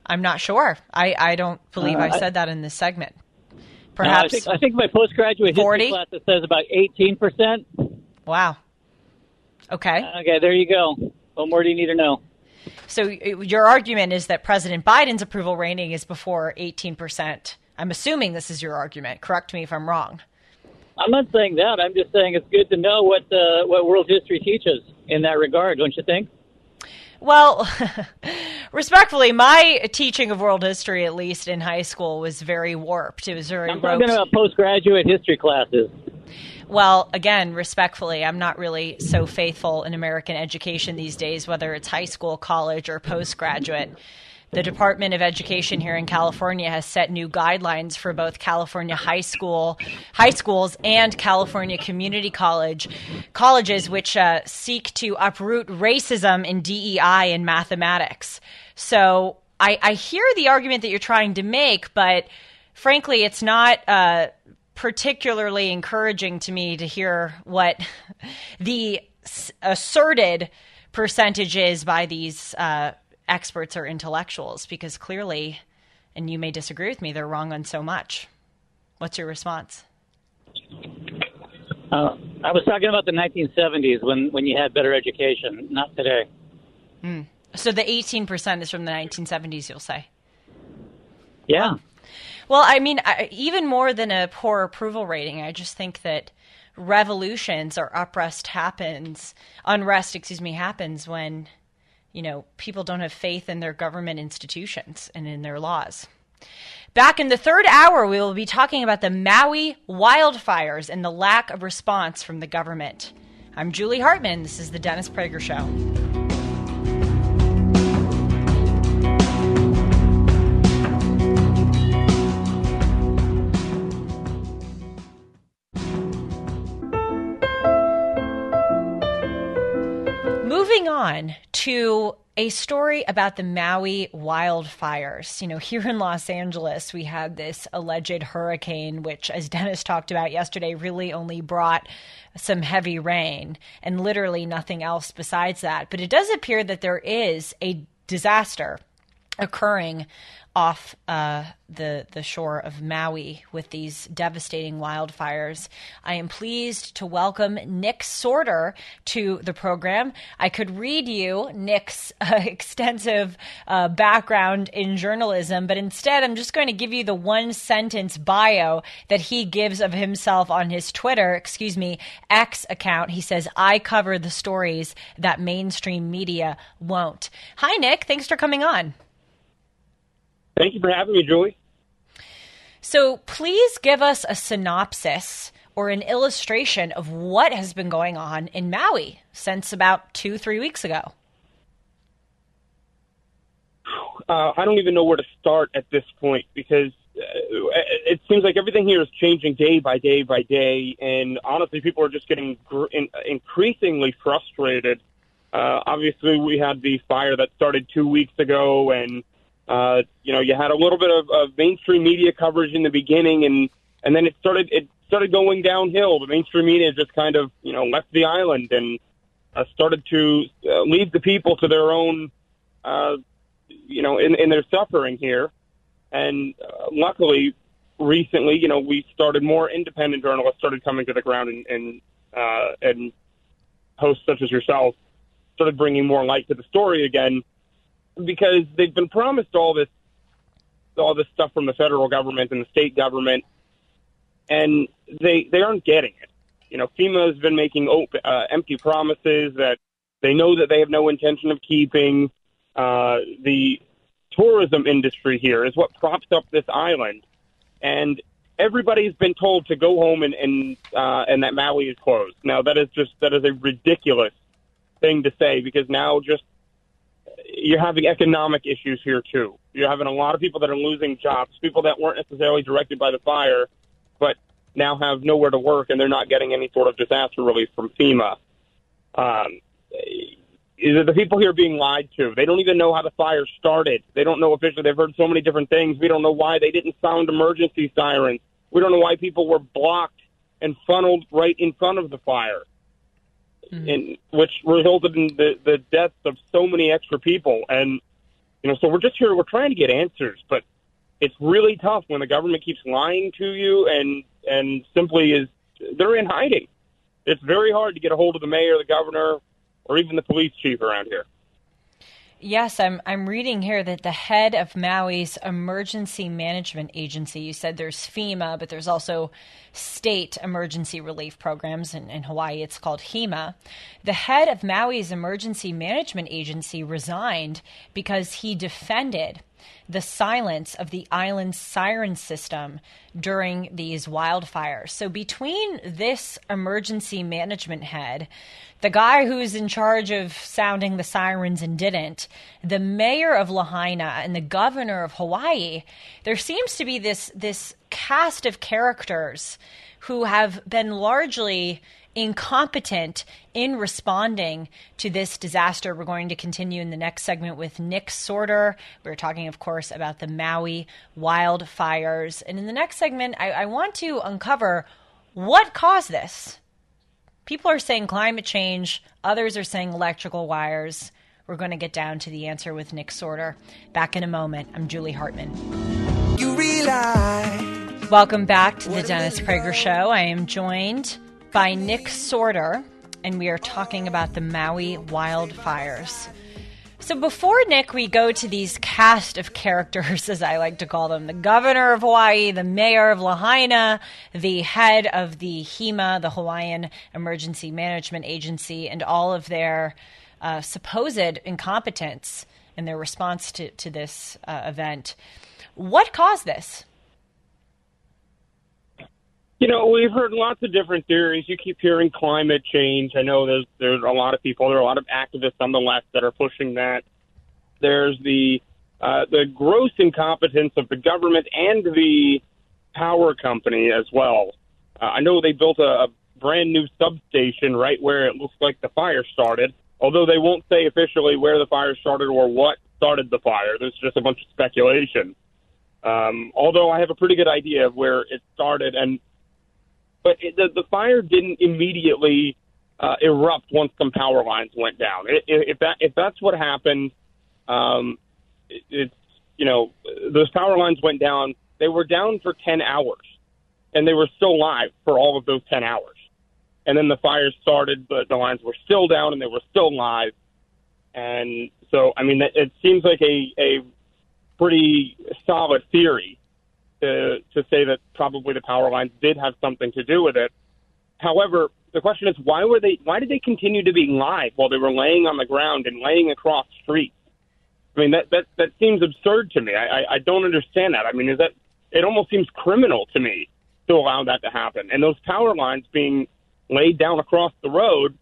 I'm not sure. I, I don't believe Uh, I I- said that in this segment. No, Perhaps I think, I think my postgraduate 40? history class it says about 18%. Wow. Okay. Okay, there you go. What more do you need to know? So your argument is that President Biden's approval rating is before 18%. I'm assuming this is your argument. Correct me if I'm wrong. I'm not saying that. I'm just saying it's good to know what uh, what world history teaches in that regard, don't you think? Well, respectfully, my teaching of world history, at least in high school, was very warped. It was very I'm talking about postgraduate history classes. Well, again, respectfully, I'm not really so faithful in American education these days, whether it's high school, college, or postgraduate. The Department of Education here in California has set new guidelines for both California high school, high schools, and California community college colleges, which uh, seek to uproot racism in DEI in mathematics. So I, I hear the argument that you're trying to make, but frankly, it's not. Uh, particularly encouraging to me to hear what the s- asserted percentage is by these uh, experts or intellectuals, because clearly, and you may disagree with me, they're wrong on so much. What's your response? Uh, I was talking about the 1970s when, when you had better education, not today. Hmm. So the 18% is from the 1970s, you'll say? Yeah. Well, I mean, I, even more than a poor approval rating, I just think that revolutions or unrest happens, unrest, excuse me, happens when, you know, people don't have faith in their government institutions and in their laws. Back in the third hour, we will be talking about the Maui wildfires and the lack of response from the government. I'm Julie Hartman. This is the Dennis Prager Show. To a story about the Maui wildfires. You know, here in Los Angeles, we had this alleged hurricane, which, as Dennis talked about yesterday, really only brought some heavy rain and literally nothing else besides that. But it does appear that there is a disaster occurring off uh, the the shore of Maui with these devastating wildfires. I am pleased to welcome Nick Sortor to the program. I could read you Nick's uh, extensive uh, background in journalism, but instead, I'm just going to give you the one sentence bio that he gives of himself on his Twitter, excuse me, X account. He says, "I cover the stories that mainstream media won't." Hi, Nick. Thanks for coming on. Thank you for having me, Julie. So, please give us a synopsis or an illustration of what has been going on in Maui since about two, three weeks ago. Uh, I don't even know where to start at this point because uh, it seems like everything here is changing day by day by day, and honestly, people are just getting gr- in- increasingly frustrated. Uh, obviously, we had the fire that started two weeks ago, and uh, you know, you had a little bit of, of mainstream media coverage in the beginning, and and then it started it started going downhill. The mainstream media just kind of you know left the island and uh, started to uh, leave the people to their own, uh, you know, in, in their suffering here. And uh, luckily, recently, you know, we started more independent journalists started coming to the ground, and and, uh, and hosts such as yourself started bringing more light to the story again because they've been promised all this all this stuff from the federal government and the state government, and they they aren't getting it. You know, FEMA has been making uh, empty promises that they know that they have no intention of keeping. Uh, the tourism industry here is what props up this island, and everybody's been told to go home and and uh, and that Maui is closed. Now that is just that is a ridiculous thing to say because now just you're having economic issues here too. You're having a lot of people that are losing jobs, people that weren't necessarily directed by the fire, but now have nowhere to work and they're not getting any sort of disaster relief from FEMA. Um, the people here being lied to. They don't even know how the fire started. They don't know officially. They've heard so many different things. We don't know why they didn't sound emergency sirens. We don't know why people were blocked and funneled right in front of the fire, Mm-hmm. and which resulted in the the deaths of so many extra people. And you know, so we're just here. We're trying to get answers, but it's really tough when the government keeps lying to you and and simply is they're in hiding. It's very hard to get a hold of the mayor, the governor, or even the police chief around here. Yes, I'm I'm reading here that the head of Maui's emergency management agency, you said there's FEMA, but there's also state emergency relief programs in, in Hawaii. It's called HEMA. The head of Maui's emergency management agency resigned because he defended the silence of the island's siren system during these wildfires. So, between this emergency management head, the guy who's in charge of sounding the sirens and didn't, the mayor of Lahaina, and the governor of Hawaii, there seems to be this this cast of characters who have been largely incompetent in responding to this disaster. We're going to continue in the next segment with Nick Sortor. We're talking, of course, about the Maui wildfires. And in the next segment, I, I want to uncover what caused this. People are saying climate change, others are saying electrical wires. We're going to get down to the answer with Nick Sortor. Back in a moment. I'm Julie Hartman. You realize. Welcome back to the Dennis Prager Show. I am joined by Nick Sortor, and we are talking about the Maui wildfires. So, before Nick, we go to these cast of characters, as I like to call them the governor of Hawaii, the mayor of Lahaina, the head of the HEMA, the Hawaiian Emergency Management Agency, and all of their uh, supposed incompetence in their response to, to this uh, event. What caused this? You know, we've heard lots of different theories. You keep hearing climate change. I know there's there's a lot of people, there are a lot of activists on the left that are pushing that. There's the uh, the gross incompetence of the government and the power company as well. Uh, I know they built a, a brand new substation right where it looks like the fire started, although they won't say officially where the fire started or what started the fire. There's just a bunch of speculation. Um, although I have a pretty good idea of where it started, and but it, the the fire didn't immediately uh, erupt once some power lines went down. If, if that if that's what happened, um, it, it's you know those power lines went down. They were down for ten hours, and they were still live for all of those ten hours. And then the fires started, but the lines were still down, and they were still live. And so, I mean, it, it seems like a a pretty solid theory to to say that probably the power lines did have something to do with it. However, the question is why were they why did they continue to be live while they were laying on the ground and laying across streets? I mean that that that seems absurd to me. I, I, I don't understand that. I mean, is that it almost seems criminal to me to allow that to happen. And those power lines being laid down across the road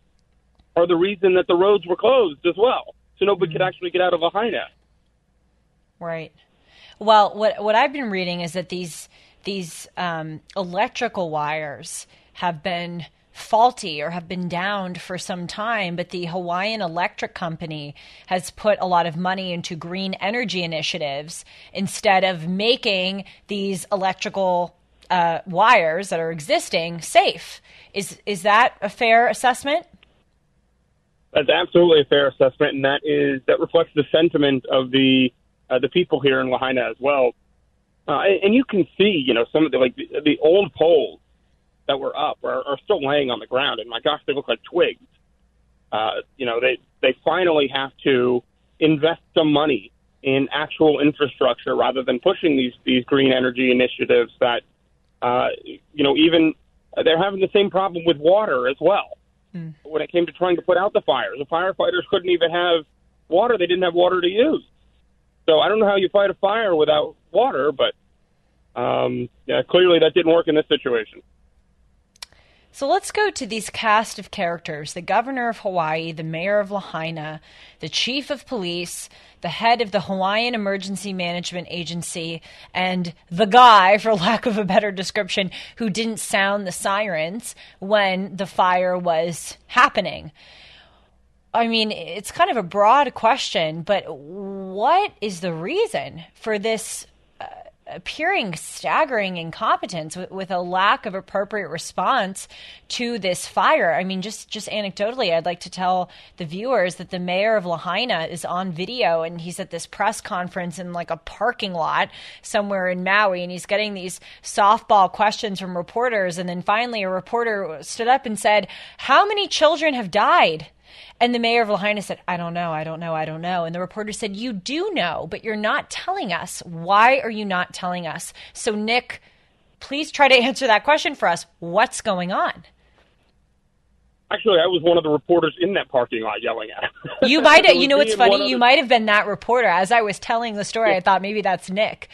are the reason that the roads were closed as well. So nobody could mm-hmm. actually get out of Lahaina. Right. Well, what what I've been reading is that these these um, electrical wires have been faulty or have been downed for some time, but the Hawaiian Electric Company has put a lot of money into green energy initiatives instead of making these electrical uh, wires that are existing safe. Is is that a fair assessment? That's absolutely a fair assessment, and that is that reflects the sentiment of the uh, the people here in Lahaina as well. Uh, and, and you can see, you know, some of the like the, the old poles that were up are, are still laying on the ground, and my gosh, they look like twigs. Uh, you know, they they finally have to invest some money in actual infrastructure rather than pushing these these green energy initiatives that, uh, you know, even they're having the same problem with water as well. Mm. When it came to trying to put out the fires, the firefighters couldn't even have water; they didn't have water to use. So I don't know how you fight a fire without water, but um, yeah, clearly that didn't work in this situation. So let's go to these cast of characters the governor of Hawaii, the mayor of Lahaina, the chief of police, the head of the Hawaiian Emergency Management Agency, and the guy, for lack of a better description, who didn't sound the sirens when the fire was happening. I mean, it's kind of a broad question, but what is the reason for this uh, appearing staggering incompetence with, with, a lack of appropriate response to this fire. I mean, just just anecdotally, I'd like to tell the viewers that the mayor of Lahaina is on video and he's at this press conference in like a parking lot somewhere in Maui, and he's getting these softball questions from reporters, and then finally a reporter stood up and said, "How many children have died?" And the mayor of Lahaina said, I don't know, I don't know, I don't know. And the reporter said, You do know, but you're not telling us. Why are you not telling us? So, Nick, please try to answer that question for us. What's going on? Actually, I was one of the reporters in that parking lot yelling at him. You might have, you know what's funny? You might have been that reporter. As I was telling the story, I thought maybe that's Nick.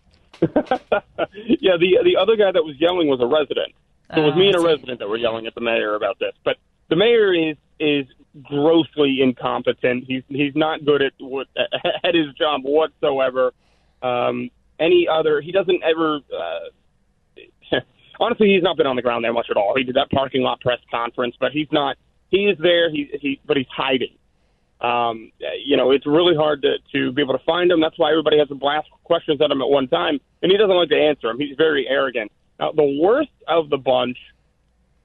yeah, the the other guy that was yelling was a resident. So it was me and a ah, resident that were yelling at the mayor about this. But the mayor is is grossly incompetent. He's he's not good at what at his job whatsoever. Um, any other, he doesn't ever. Uh, honestly, he's not been on the ground there much at all. He did that parking lot press conference, but he's not. He is there. He he, but he's hiding. Um, you know, it's really hard to to be able to find him. That's why everybody has to blast questions at him at one time, and he doesn't like to answer them. He's very arrogant. Now, the worst of the bunch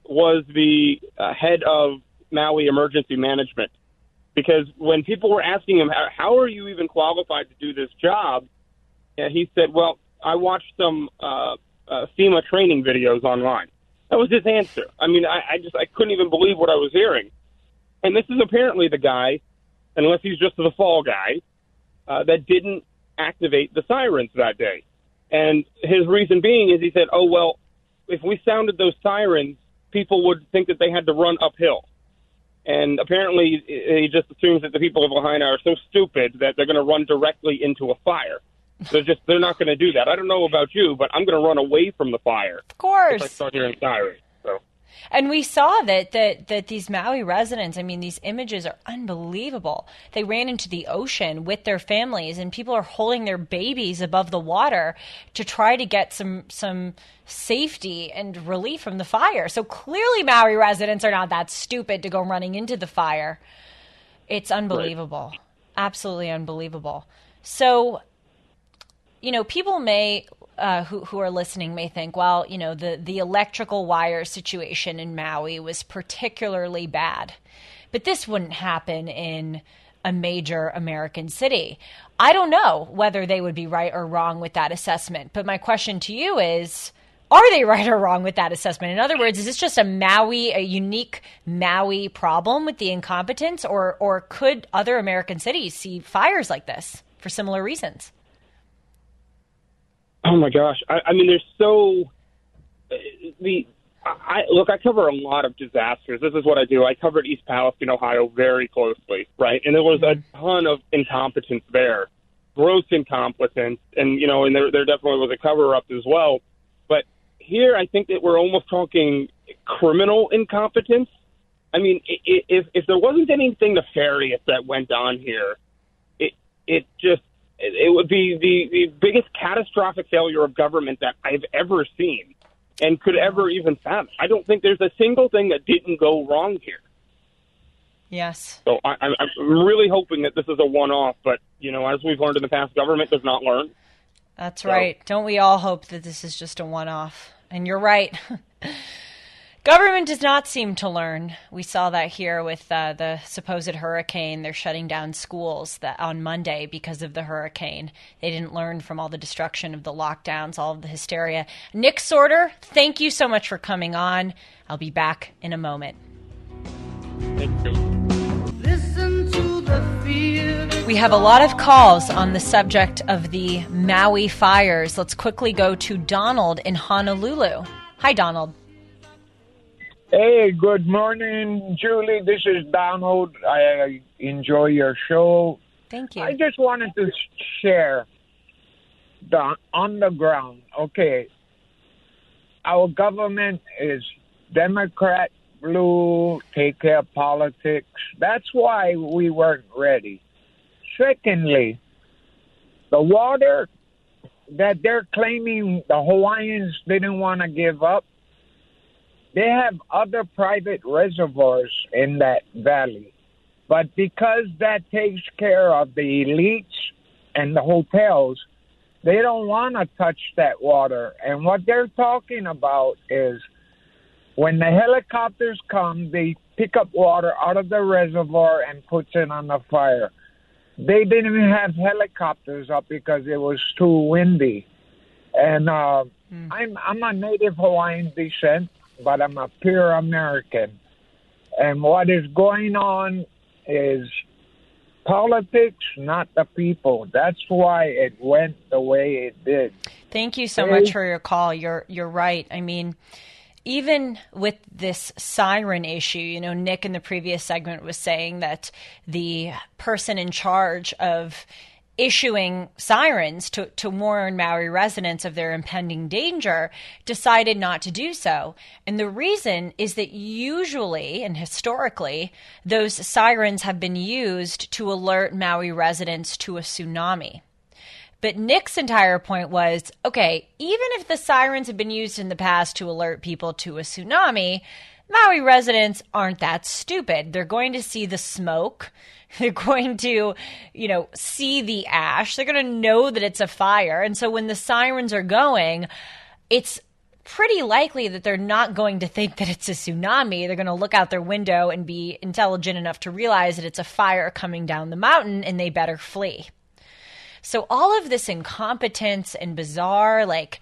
was the uh, head of Maui Emergency Management. Because when people were asking him, how are you even qualified to do this job? And he said, well, I watched some uh, uh, FEMA training videos online. That was his answer. I mean, I, I just I couldn't even believe what I was hearing. And this is apparently the guy, unless he's just the fall guy, uh, that didn't activate the sirens that day. And his reason being is he said, oh, well, if we sounded those sirens, people would think that they had to run uphill. And apparently, he just assumes that the people of Lahaina are so stupid that they're going to run directly into a fire. They're just they're not going to do that. I don't know about you, but I'm going to run away from the fire. Of course, if I start hearing sirens. And we saw that that that these Maui residents, I mean, these images are unbelievable. They ran into the ocean with their families, and people are holding their babies above the water to try to get some some safety and relief from the fire. So clearly, Maui residents are not that stupid to go running into the fire. It's unbelievable, right. absolutely unbelievable. So, you know, people may uh, who who are listening may think, well, you know, the the electrical wire situation in Maui was particularly bad, but this wouldn't happen in a major American city. I don't know whether they would be right or wrong with that assessment, but my question to you is. Are they right or wrong with that assessment? In other words, is this just a Maui, a unique Maui problem with the incompetence, or or could other American cities see fires like this for similar reasons? Oh my gosh! I, I mean, there's so the I look. I cover a lot of disasters. This is what I do. I covered East Palestine, Ohio, very closely, right? And there was a ton of incompetence there, gross incompetence, and you know, and there there definitely was a cover up as well. But here, I think that we're almost talking criminal incompetence. I mean, if if there wasn't anything nefarious that went on here, it it just it would be the, the biggest catastrophic failure of government that I've ever seen and could ever even fathom. I don't think there's a single thing that didn't go wrong here. Yes. So I, I'm really hoping that this is a one-off, but you know, as we've learned in the past, government does not learn. That's so. right. Don't we all hope that this is just a one-off? And you're right. Government does not seem to learn. We saw that here with uh, the supposed hurricane. They're shutting down schools that on Monday because of the hurricane. They didn't learn from all the destruction of the lockdowns, all of the hysteria. Nick Sortor, thank you so much for coming on. I'll be back in a moment. We have a lot of calls on the subject of the Maui fires. Let's quickly go to Donald in Honolulu. Hi, Donald. Hey, good morning, Julie. This is Donald. I enjoy your show. Thank you. I just wanted to share the on the ground. Okay, our government is Democrat, blue, take care of politics. That's why we weren't ready. Secondly, the water that they're claiming the Hawaiians didn't want to give up they have other private reservoirs in that valley. But because that takes care of the elites and the hotels, They don't want to touch that water. And what they're talking about is when the helicopters come, they pick up water out of the reservoir and puts it on the fire. They didn't even have helicopters up because it was too windy. And uh, mm. I'm I'm a native Hawaiian descent, but I'm a pure American. And what is going on is politics, not the people. That's why it went the way it did. Thank you so much for your call. You're you're right. I mean, even with this siren issue, you know, Nick in the previous segment was saying that the person in charge of issuing sirens to, to warn Maui residents of their impending danger decided not to do so. And the reason is that usually and historically, those sirens have been used to alert Maui residents to a tsunami. But Nick's entire point was okay, even if the sirens have been used in the past to alert people to a tsunami, Maui residents aren't that stupid. They're going to see the smoke. They're going to, you know, see the ash. They're going to know that it's a fire. And so when the sirens are going, it's pretty likely that they're not going to think that it's a tsunami. They're going to look out their window and be intelligent enough to realize that it's a fire coming down the mountain and they better flee. So all of this incompetence and bizarre, like,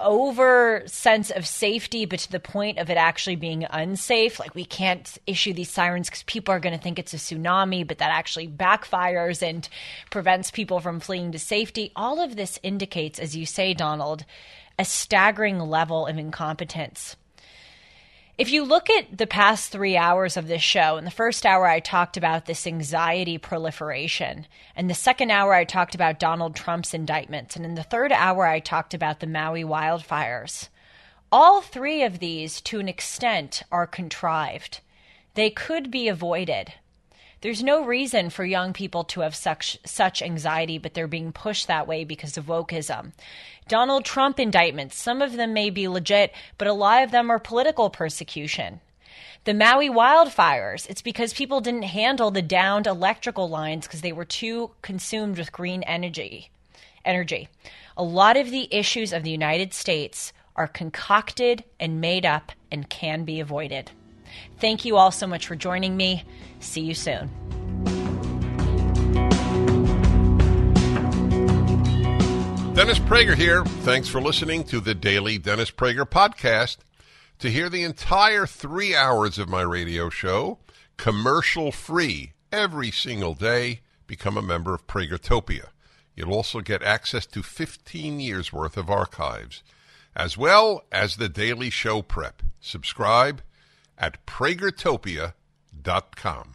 over sense of safety, but to the point of it actually being unsafe. Like we can't issue these sirens because people are going to think it's a tsunami, but that actually backfires and prevents people from fleeing to safety. All of this indicates, as you say, Donald, a staggering level of incompetence. If you look at the past three hours of this show, in the first hour, I talked about this anxiety proliferation. And the second hour, I talked about Donald Trump's indictments. And in the third hour, I talked about the Maui wildfires. All three of these, to an extent, are contrived. They could be avoided. There's no reason for young people to have such such anxiety, but they're being pushed that way because of wokeism. Donald Trump indictments, some of them may be legit, but a lot of them are political persecution. The Maui wildfires, it's because people didn't handle the downed electrical lines because they were too consumed with green energy. Energy. A lot of the issues of the United States are concocted and made up and can be avoided. Thank you all so much for joining me. See you soon. Dennis Prager here. Thanks for listening to the daily Dennis Prager podcast. To hear the entire three hours of my radio show, commercial free, every single day, become a member of Pragertopia. You'll also get access to 15 years worth of archives, as well as the daily show prep. Subscribe at pragertopia.com.